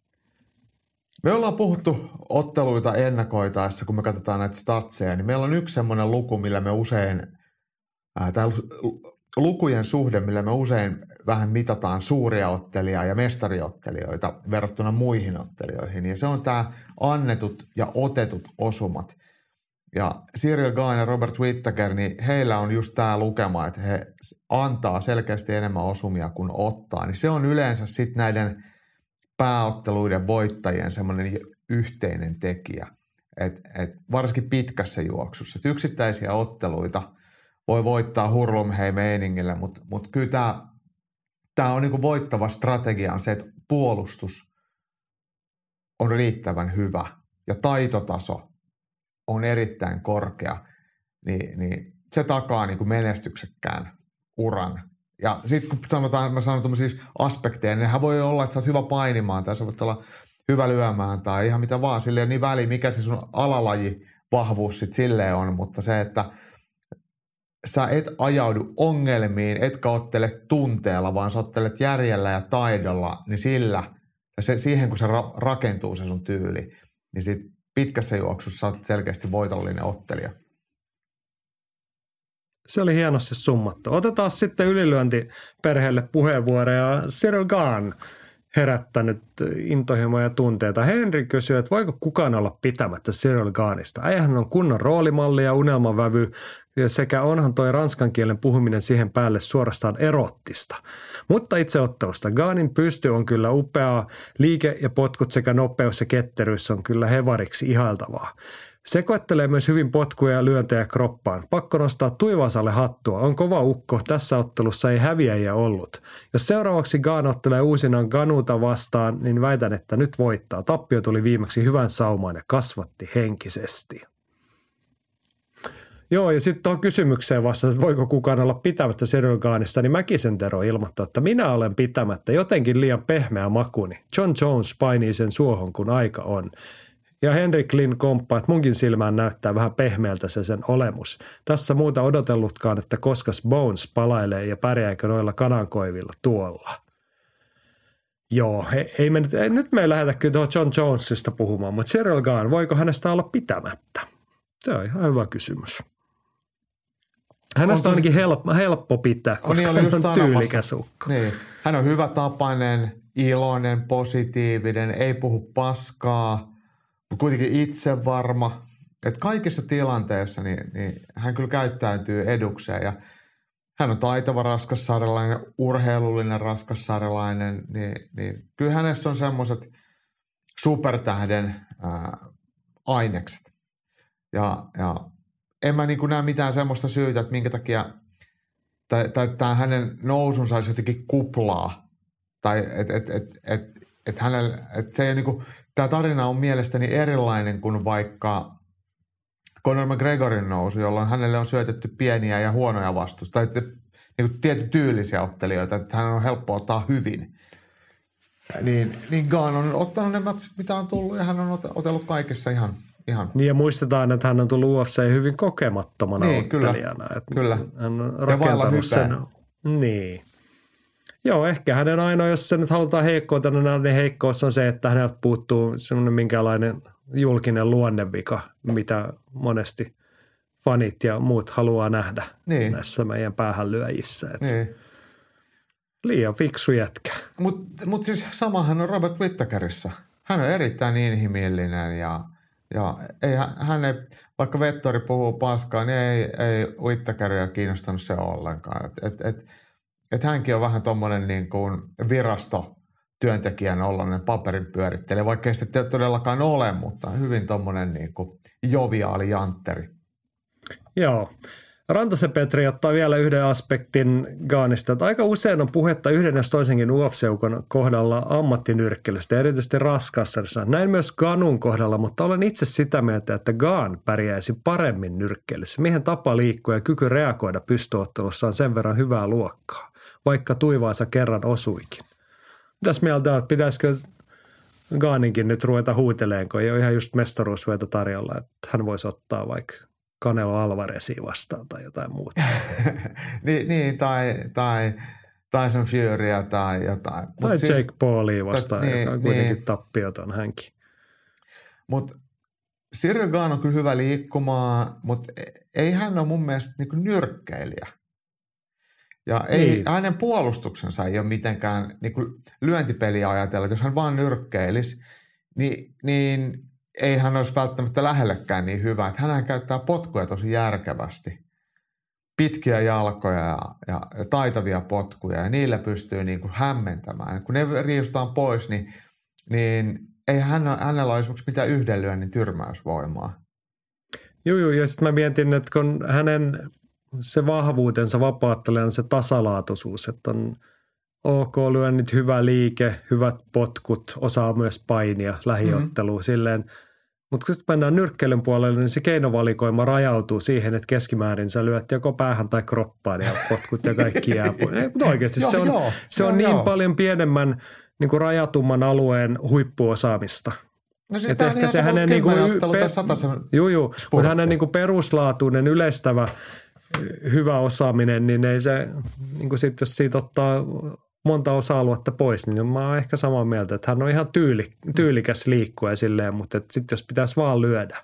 Me ollaan puhuttu otteluita ennakoitaessa, kun me katsotaan näitä statseja, niin meillä on yksi semmoinen luku, millä me usein, ää, tai lukujen suhde, millä me usein vähän mitataan suuria ottelijaa ja mestariottelijoita verrattuna muihin ottelijoihin. Ja se on tämä annetut ja otetut osumat. Ja Cyril Gain ja Robert Whittaker, niin heillä on just tämä lukema, että he antaa selkeästi enemmän osumia kuin ottaa. Niin se on yleensä sitten näiden pääotteluiden voittajien semmoinen yhteinen tekijä. Et, et varsinkin pitkässä juoksussa. Et yksittäisiä otteluita – voi voittaa hurlumhei meiningillä, mutta mut kyllä tämä on niinku voittava strategia on se, että puolustus on riittävän hyvä ja taitotaso on erittäin korkea, niin, niin se takaa niinku menestyksekkään uran. Ja sitten kun sanotaan, mä sanon tämmöisiä aspekteja, niin nehän voi olla, että sä oot hyvä painimaan tai sä voit olla hyvä lyömään tai ihan mitä vaan. Silleen niin väli, mikä se sun alalaji vahvuus sitten silleen on, mutta se, että sä et ajaudu ongelmiin, etkä ottele tunteella, vaan sä ottelet järjellä ja taidolla, niin sillä, se, siihen kun se ra- rakentuu se sun tyyli, niin sit pitkässä juoksussa sä oot selkeästi voitollinen ottelija.
Se oli hienosti summattu. Otetaan sitten ylilyöntiperheelle puheenvuoroja. Cyril Gahn herättänyt intohimoja ja tunteita. Henri kysyy, että voiko kukaan olla pitämättä Cyril Gaanista. Äijähän on kunnon roolimalli ja unelmavävy sekä onhan toi ranskan kielen puhuminen siihen päälle suorastaan erottista. Mutta itse ottelusta Gaanin pysty on kyllä upeaa, liike ja potkut sekä nopeus ja ketteryys on kyllä hevariksi ihailtavaa. Sekoittelee myös hyvin potkuja ja lyöntejä kroppaan. Pakko nostaa Tuivasalle hattua. On kova ukko. Tässä ottelussa ei häviäjiä ollut. Jos seuraavaksi Gaan ottelee uusinaan Ganuta vastaan, niin väitän, että nyt voittaa. Tappio tuli viimeksi hyvän saumaan ja kasvatti henkisesti. Joo, ja sitten tuohon kysymykseen vasta, että voiko kukaan olla pitämättä Cyril Gaanista, niin Mäkisen Tero ilmoittaa, että minä olen pitämättä jotenkin liian pehmeä makuni. John Jones painii sen suohon, kun aika on. Ja Henrik Lin komppaa, että munkin silmään näyttää vähän pehmeältä se sen olemus. Tässä muuta odotellutkaan, että koskas Bones palailee ja pärjääkö noilla kanankoivilla tuolla. Joo, ei, ei me nyt, ei, nyt me ei lähdetä kyllä tuohon John Jonesista puhumaan, mutta Cheryl Gahn, voiko hänestä olla pitämättä? Se on ihan hyvä kysymys. Hänestä on ainakin helppo, helppo pitää, koska
niin, oli
hän on
sanomassa.
tyylikäs ukko.
Niin. Hän on hyvä tapainen, iloinen, positiivinen, ei puhu paskaa, kuitenkin itsevarma. Et kaikissa tilanteissa niin, niin hän kyllä käyttäytyy edukseen ja hän on taitava raskassarjalainen, urheilullinen raskassarjalainen, niin, niin kyllä hänessä on semmoiset supertähden ää, ainekset. Ja, ja en mä niin näe mitään semmoista syytä, että minkä takia tai, tai tämä hänen nousunsa olisi jotenkin kuplaa. Tai että et, et, et, et hänellä, et se ei niinku, tämä tarina on mielestäni erilainen kuin vaikka Conor McGregorin nousu, jolloin hänelle on syötetty pieniä ja huonoja vastusta. Tai niin tietty tyylisiä ottelijoita, että hän on helppo ottaa hyvin. Niin, niin Gaan on ottanut ne matsit, mitä on tullut, ja hän on ot- otellut kaikessa ihan, ihan
Niin ja muistetaan, että hän on tullut UFC hyvin kokemattomana
Niin, kyllä.
ottelijana. Että
Kyllä.
Hän on rakentanut sen. Niin. Joo, ehkä hänen ainoa, jos se nyt halutaan heikkoutena, niin heikkous on se, että häneltä puuttuu semmoinen minkälainen julkinen luonnevika, mitä monesti fanit ja muut haluaa nähdä
Niin.
näissä meidän päähänlyöjissä. Et
niin.
Liian fiksu jätkä.
Mutta mut siis samahan on Robert Whittakerissa. Hän on erittäin inhimillinen ja, ja ei, hän- hän ei, vaikka Vettori puhuu paskaa, niin ei, ei Whittakeria kiinnostanut se ollenkaan. Et, et, et, et hänkin on vähän tuommoinen niin kuin virasto työntekijän ollainen paperin pyörittelijä, vaikka ei sitä todellakaan ole, mutta hyvin tuommoinen niin kuin joviaali jantteri.
Joo. Rantasen Petri ottaa vielä yhden aspektin Gaanista, että aika usein on puhetta yhden ja toisenkin ufc kohdalla ammattinyrkkelystä, erityisesti raskassarissa. Näin myös Ganun kohdalla, mutta olen itse sitä mieltä, että Gaan pärjäisi paremmin nyrkkelyssä. Miehen tapa liikkua ja kyky reagoida pystyottelussa on sen verran hyvää luokkaa, vaikka tuivaansa kerran osuikin. Mitäs mieltä olet, pitäisikö Gaaninkin nyt ruveta huuteleen, kun ei ole ihan just mestaruusvyötä tarjolla, että hän voisi ottaa vaikka Canelo Alvarezia vastaan tai jotain muuta.
niin, niin, tai, tai Tyson Furya tai jotain. Mut
tai siis, Jake Paulia vastaan,
niin,
joka on kuitenkin
niin.
tappioton hänkin.
Mutta Cyril Gahn on kyllä hyvä liikkumaan, mutta ei hän ole mun mielestä niinku nyrkkeilijä. Ja ei,
Niin.
niin. hänen puolustuksensa ei ole mitenkään niinku lyöntipeliä ajatella. että Jos hän vaan nyrkkeilisi, niin, niin ei hän olisi välttämättä lähellekään niin hyvä. Että hänhän käyttää potkuja tosi järkevästi. Pitkiä jalkoja ja, ja, ja taitavia potkuja ja niillä pystyy niinku hämmentämään. Kun ne riistaan pois, niin, niin ei hän, hänellä ole esimerkiksi mitään yhden lyönnin tyrmäysvoimaa.
Joo, joo, ja sitten mä mietin, että kun hänen se vahvuutensa vapaattelijana se tasalaatuisuus, että on ok lyönnit, hyvä liike, hyvät potkut, osaa myös painia lähiotteluun mm-hmm. silleen. Mutta kun sitten mennään nyrkkeilyn puolelle, niin se keinovalikoima rajautuu siihen, että keskimäärin sä lyöt joko päähän tai kroppaan ja potkut ja kaikki jää pois. Ei, mutta oikeasti
Joo,
se on,
joo,
se on
joo,
niin
joo.
paljon pienemmän niin kuin rajatumman alueen huippuosaamista.
No siis tämä on
ehkä
ihan
se hänen
kuin
niinku
ottelu
pe- Joo, joo. Mutta hänen niinku peruslaatuinen yleistävä hyvä osaaminen, niin ei se, niinku sit, jos siitä ottaa monta osa-aluetta pois, niin mä oon ehkä samaa mieltä, että hän on ihan tyyli, tyylikäs liikkuja silleen, mutta sitten jos pitäisi vaan lyödä,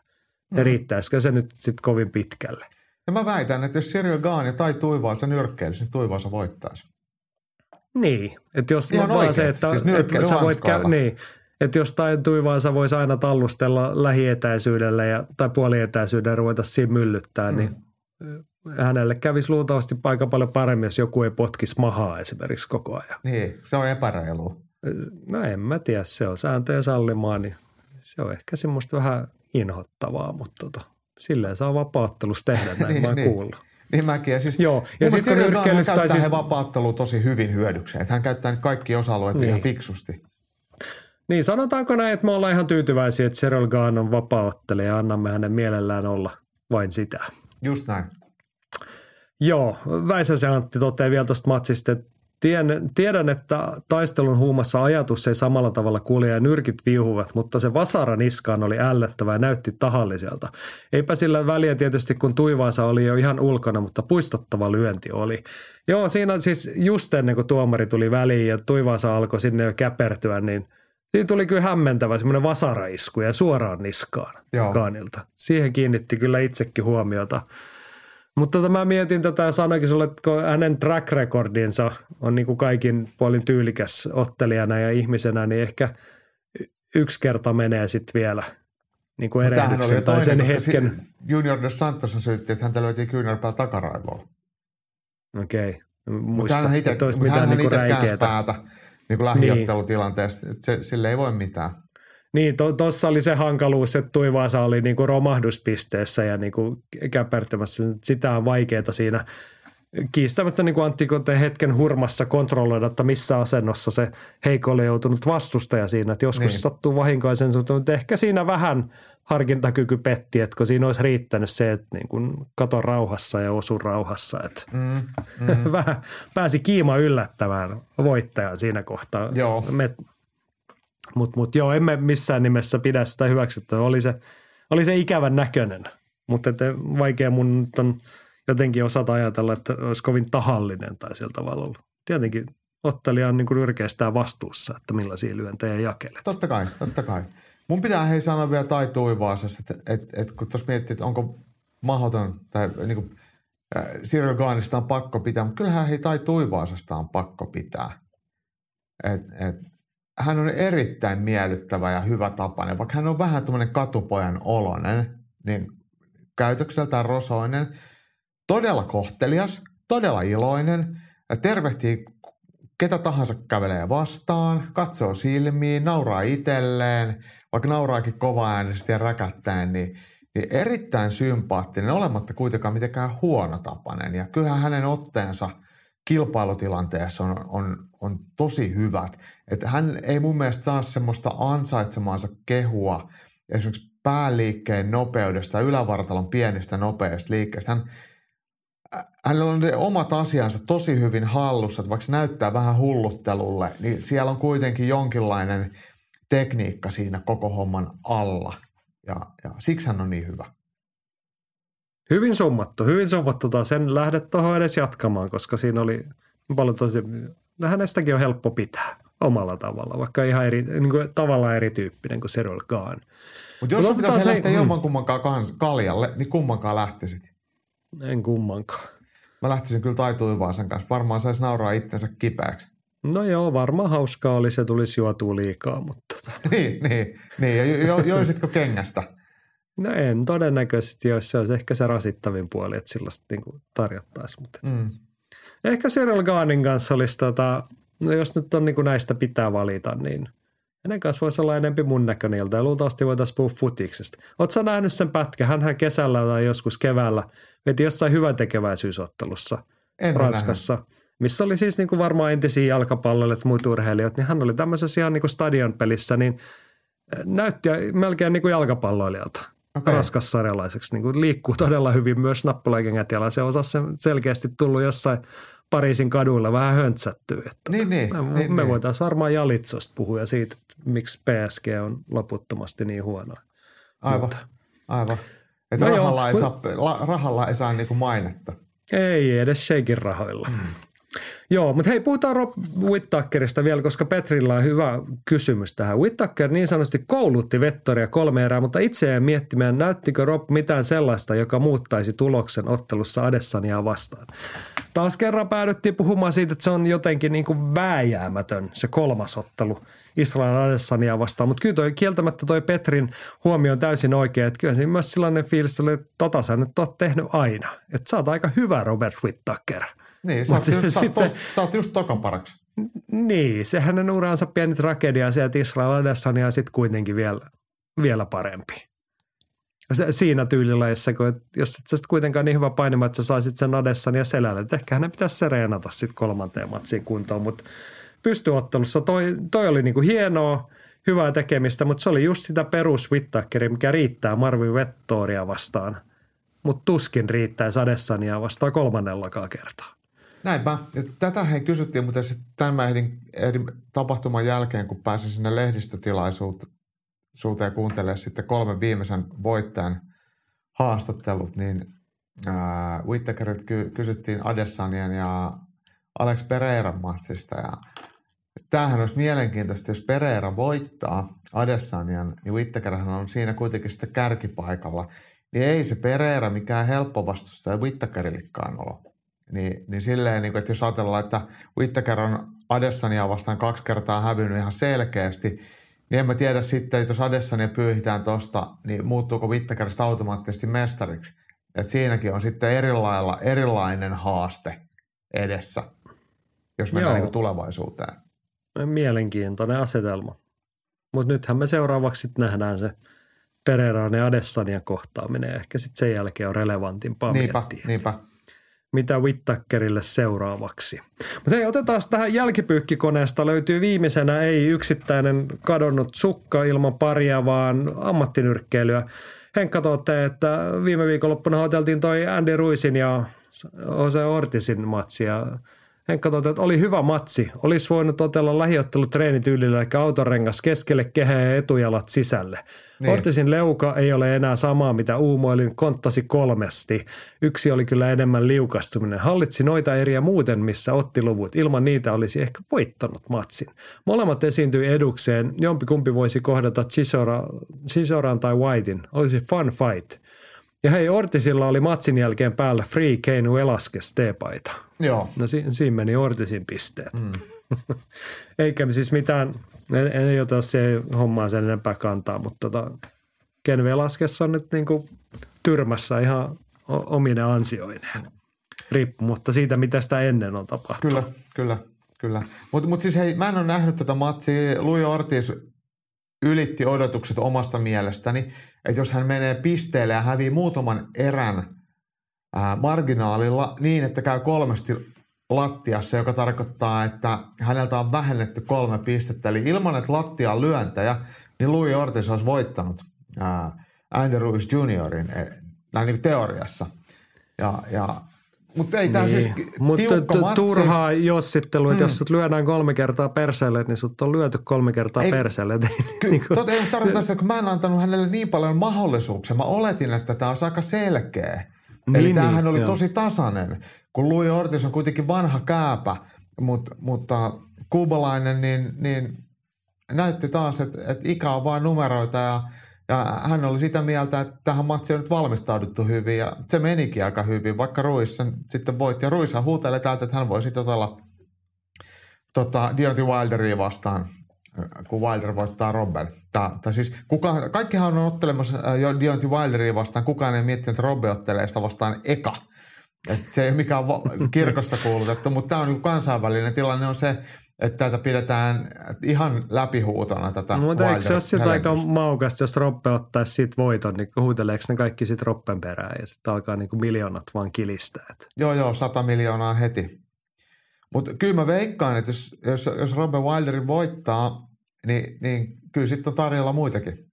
niin riittäisikö se nyt sitten kovin pitkälle?
Ja mä väitän, että jos Cyril Gahn ja tai Tuivaansa nyrkkeilisi, niin Tuivaansa voittaisi.
Niin, että jos
Ihan
vaan se,
oikeasti,
että,
siis
että sä voit käy, niin, että jos tai Tuivaansa voisi aina tallustella lähietäisyydellä ja, tai puolietäisyydellä ruveta siinä myllyttää, mm. niin hänelle kävisi luultavasti aika paljon paremmin, jos joku ei potkisi mahaa esimerkiksi koko ajan.
Niin, se on epäreilu.
No en mä tiedä, se on sääntöjä sallimaan, niin se on ehkä semmoista vähän inhottavaa, mutta tota, silleen saa vapaattelussa tehdä, näin
Niin,
mä
niin.
kuullut.
Niin mäkin. Ja siis,
Joo, ja
mun
sit
mielestä
kun nyrkkeilystä tai
käyttää
siis-
vapaattelua tosi hyvin hyödykseen. Että hän käyttää nyt kaikki osa-alueet
Niin.
ihan fiksusti.
Niin sanotaanko näin, että me ollaan ihan tyytyväisiä, että Cyril Gahn on vapaaottelija ja annamme hänen mielellään olla vain sitä.
Just näin.
Joo, Väisäsen Antti toteaa vielä tuosta matsista, että Tien, tiedän, että taistelun huumassa ajatus ei samalla tavalla kulje ja nyrkit viuhuvat, mutta se vasara niskaan oli ällöttävä ja näytti tahalliselta. Eipä sillä väliä tietysti, kun Tuivaansa oli jo ihan ulkona, mutta puistottava lyönti oli. Joo, siinä siis just ennen kuin tuomari tuli väliin ja Tuivaansa alkoi sinne jo käpertyä, niin siinä tuli kyllä hämmentävä semmoinen vasaraisku ja suoraan niskaan
Joo.
Kaanilta. Siihen kiinnitti kyllä itsekin huomiota. Mutta tota, mä mietin tätä ja sanoinkin sulle, että kun hänen track recordinsa on niin kuin kaikin puolin tyylikäs ottelijana ja ihmisenä, niin ehkä yksi kerta menee sitten vielä niin kuin erehdyksen tai sen hetken.
si- Junior Dos Santos syytti, että häntä löytiin kyynärpää takaraivoa.
Okei, okay.
Mutta
muista,
hän itse, mutta
mitään
hän
niin
itse päätä niin kuin lähiottelutilanteessa. että Se, sille ei voi mitään.
Niin, tuossa oli se hankaluus, että Tuivaasa oli niinku romahduspisteessä ja niinku käpertymässä. Sitä on vaikeaa siinä kiistämättä niin kuin Antti hetken hurmassa kontrolloida, että missä asennossa se heikko oli joutunut vastustaja siinä. Että joskus
Niin.
sattuu vahinkoisen suhteen, mutta ehkä siinä vähän harkintakyky petti, että kun siinä olisi riittänyt se, että niin kuin kato rauhassa ja osu rauhassa. Että
Mm,
mm. vähän pääsi kiima yllättämään voittajan siinä kohtaa.
Joo.
Me, mutta mut joo, emme missään nimessä pidä sitä hyväksyttävää. Oli se, oli se ikävän näköinen, mutta vaikea mun nyt on jotenkin osata ajatella, että olisi kovin tahallinen tai sillä tavalla ollut. Tietenkin ottelija on niin kuin yrkeistään vastuussa, että millaisia lyöntejä jakelet.
totta kai, totta kai. Mun pitää hei sanoa vielä Tai Tuivaasesta, että, että, että kun tuossa miettii, että onko mahdoton tai niin kuin, äh, Gaanista on pakko pitää, mutta kyllähän hei Tai Tuivaasesta on pakko pitää. Et, et, hän on erittäin miellyttävä ja hyvä tapainen, vaikka hän on vähän tämmöinen katupojan olonen, niin käytökseltään rosoinen, todella kohtelias, todella iloinen, ja tervehtii ketä tahansa kävelee vastaan, katsoo silmiin, nauraa itselleen, vaikka nauraakin kova äänesti ja räkättäen, niin, niin erittäin sympaattinen, olematta kuitenkaan mitenkään huonotapainen. Ja kyllähän hänen otteensa kilpailutilanteessa on, on, on tosi hyvät. Että hän ei mun mielestä saa semmoista ansaitsemaansa kehua esimerkiksi pääliikkeen nopeudesta, ylävartalon pienistä nopeista liikkeistä. Hän, hänellä on ne omat asiansa tosi hyvin hallussa, että vaikka se näyttää vähän hulluttelulle, niin siellä on kuitenkin jonkinlainen tekniikka siinä koko homman alla. Ja, ja siksi hän on niin hyvä.
Hyvin summattu, hyvin summattu taas. En lähde tuohon edes jatkamaan, koska siinä oli paljon tosi, hänestäkin on helppo pitää omalla tavalla, vaikka ihan eri, niin kuin tavallaan erityyppinen kuin Cyril Gahn.
Mutta jos sun pitäisi
ei-
lähteä
mm.
jomman kummankaan kans- kaljalle, niin kummankaan lähtisit.
En kummankaan.
Mä lähtisin kyllä Taituivaasen kanssa. Varmaan saisi nauraa itsensä kipeäksi.
No joo, varmaan hauskaa oli, se tulisi juotua liikaa, mutta tota,
niin, niin, niin. Ja jo, jo, joisitko kengästä?
no en todennäköisesti, jos se olisi ehkä se rasittavin puoli, että sellaista niin tarjottaisiin. Mutta mm. Ehkä Cyril Gahnin kanssa olisi, tota, no jos nyt on niin kuin näistä pitää valita, niin hänen kanssa voisi olla enempi mun näköinen ilta ja luultavasti voitaisiin puhua futiksesta. Oletko nähnyt sen pätkä? Hänhän kesällä tai joskus keväällä veti jossain hyvän tekeväisyysottelussa
En
Ranskassa, missä oli siis niin kuin varmaan entisiä jalkapalloilijat ja muut urheilijat, niin hän oli tämmöisessä ihan niin kuin stadionpelissä, niin äh, näytti melkein niin kuin jalkapalloilijalta.
Okei.
Raskas sarjalaiseksi, niin kuin liikkuu todella hyvin myös nappulakengät jalalla. Se osasi sen selkeästi tullut jossain Pariisin kaduilla vähän höntsättyä. Että
Niin, niin.
me
niin,
me
niin.
voitaisiin varmaan Jalitsosta puhua ja siitä, että miksi PSG on loputtomasti niin huono.
Aivan, aivan. Että
No joo,
rahalla, ei
mut-
saa, la, rahalla ei saa niinku mainetta.
Ei edes Shakein rahoilla. Mm. Joo, mutta hei, puhutaan Rob Whittakerista vielä, koska Petrillä on hyvä kysymys tähän. Whittaker niin sanotusti koulutti Vettoria kolme erää, mutta itse jäin miettimään, näyttikö Rob mitään sellaista, joka muuttaisi tuloksen ottelussa Adessania vastaan. Taas kerran päädyttiin puhumaan siitä, että se on jotenkin niin kuin vääjäämätön se kolmas ottelu Israel Adessania vastaan, mutta kyllä toi, kieltämättä toi Petrin huomio on täysin oikea, että kyllä siinä myös sellainen fiilis oli, että tota sä nyt oot tehnyt aina, että sä oot aika hyvä Robert Whittaker.
Niin, sä oot, just, sä,
sit
oot
se-
sä oot just tokaparaksi.
Niin, se hänen uransa pieni tragedia sieltä Israel Adessania ja sitten kuitenkin vielä, vielä parempi. Se, siinä tyylilajissa, kun et, jos et sä sit kuitenkaan niin hyvä painima, että sä saisit sen Adessania selälle, että ehkä hänen pitäisi se reenata sitten kolmanteen matsiin kuntoon, mutta pystyottelussa toi, toi oli niinku hienoa, hyvää tekemistä, mutta se oli just sitä perus mikä riittää Marvin Vettoria vastaan. mutta tuskin riittäisi Adessania vastaan kolmannellakaan kertaa.
Näinpä. Tätä he kysyttiin, mutta sitten tämän ehdin, ehdin tapahtuman jälkeen, kun pääsin sinne lehdistötilaisuuteen kuuntelemaan sitten kolmen viimeisen voittajan haastattelut, niin äh, Whittakerilta ky- kysyttiin Adesanian ja Alex Pereiran matsista. Ja tämähän olisi mielenkiintoista, jos Pereira voittaa Adesanian, niin Whittakerhan on siinä kuitenkin sitten kärkipaikalla. Niin ei se Pereira mikään helppo vastustaja Whittakerillekaan ole. Niin, niin silleen, niin kuin, että jos ajatellaan, että Whittaker on Adesania vastaan kaksi kertaa hävinnyt ihan selkeästi, niin en mä tiedä sitten, että jos Adesania pyyhitään tosta, niin muuttuuko Whittakerista automaattisesti mestariksi. Et siinäkin on sitten erilailla, erilainen haaste edessä, jos mennään niin tulevaisuuteen.
Mielenkiintoinen asetelma. Mutta nythän me seuraavaksi nähdään se Pereiraan ja Adesanian kohtaaminen. Ehkä sitten sen jälkeen on relevantimpaa
niinpä,
miettiä.
Niinpä,
mitä Whittakerille seuraavaksi. Mutta hei, otetaan tähän jälkipyykkikoneesta. Löytyy viimeisenä ei yksittäinen kadonnut sukka ilman paria, vaan ammattinyrkkeilyä. Henkka totee, että viime viikonloppuna oteltiin toi Andy Ruisin ja Jose Ortisin matsi ja Henkka totesi, että oli hyvä matsi. Olisi voinut otella lähiottelutreenityylillä, eli autorengas keskelle kehää ja etujalat sisälle. Niin. Ortisin leuka ei ole enää samaa, mitä uumoilin, konttasi kolmesti. Yksi oli kyllä enemmän liukastuminen. Hallitsi noita eriä muuten, missä otti luvut. Ilman niitä olisi ehkä voittanut matsin. Molemmat esiintyi edukseen. Jompikumpi voisi kohdata Chisora, Chisoran tai Whitein. Olisi fun fight. Ja hei, Ortisilla oli matsin jälkeen päällä Free Kane Velasquez T-paita.
Joo.
No si- siinä meni Ortisin pisteet. Mm. Eikä siis mitään, en, en ota se hommaa sen enempää kantaa, mutta tota, Ken Velasquez on nyt niinku tyrmässä ihan omine ansioineen, riippumatta siitä, mitä sitä ennen on tapahtunut.
Kyllä, kyllä, kyllä. Mutta mut siis hei, mä en ole nähnyt tätä matsia. Louis Ortiz ylitti odotukset omasta mielestäni, että jos hän menee pisteelle ja hävii muutaman erän ää, marginaalilla niin, että käy kolmesti lattiassa, joka tarkoittaa, että häneltä on vähennetty kolme pistettä. Eli ilman, että lattia on lyöntäjä, niin Louis Ortiz olisi voittanut ää, Andy Ruiz Juniorin, e, näin niin teoriassa. Ja, ja mutta ei tämä niin. siis
Mutta t- turhaa jossittelu, että mm. jos sut lyödään kolme kertaa perseelle, niin sut on lyöty kolme kertaa ei, perseelle.
Ky- niin kuin... ei tarkoita sitä, kun mä en antanut hänelle niin paljon mahdollisuuksia. Mä oletin, että tämä on aika selkeä. Niin, Eli tämähän niin, oli joo. tosi tasainen, kun Louis Ortiz on kuitenkin vanha kääpä, mutta, mutta kuubalainen niin, niin näytti taas, että, että ikä on vain numeroita ja – ja hän oli sitä mieltä, että tähän matsiin on nyt valmistauduttu hyvin ja se menikin aika hyvin, vaikka Ruiz sen sitten voitti. Ja Ruizhan huutelee täältä, että hän voi sitten olla tota, Deontay Wilderia vastaan, kun Wilder voittaa Robben. Tai siis kuka, kaikkihan on ottelemassa äh, jo Deontay Wilderia vastaan, kukaan ei miettinyt, että Robbe ottelee sitä vastaan eka. Et se ei ole mikään kirkossa kuulutettu, mutta tämä on niin kansainvälinen tilanne on se, että tätä pidetään ihan läpihuutona tätä
Mutta eikö se ole siltä aika maukasta, jos Roppe ottaisi siitä voiton, niin huuteleeko ne kaikki sitten Roppen perään ja sitten alkaa niin kuin miljoonat vaan kilistää?
Joo, joo, sata miljoonaa heti. Mutta kyllä mä veikkaan, että jos, jos, jos Robben Wilderin voittaa, niin, niin kyllä sitten on tarjolla muitakin.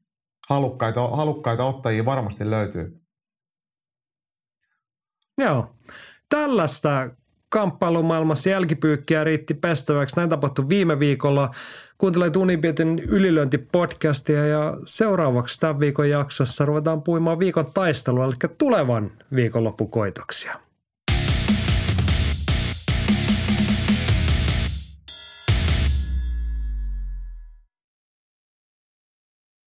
Halukkaita, halukkaita ottajia varmasti löytyy.
Joo. Tällaista kamppailumaailmassa jälkipyykkiä riitti pestäväksi. Näin tapahtui viime viikolla. Kuuntelet Unibietin ylilöintipodcastia ja seuraavaksi tämän viikon jaksossa ruvetaan puimaan viikon taistelua, eli tulevan viikonloppukoitoksia.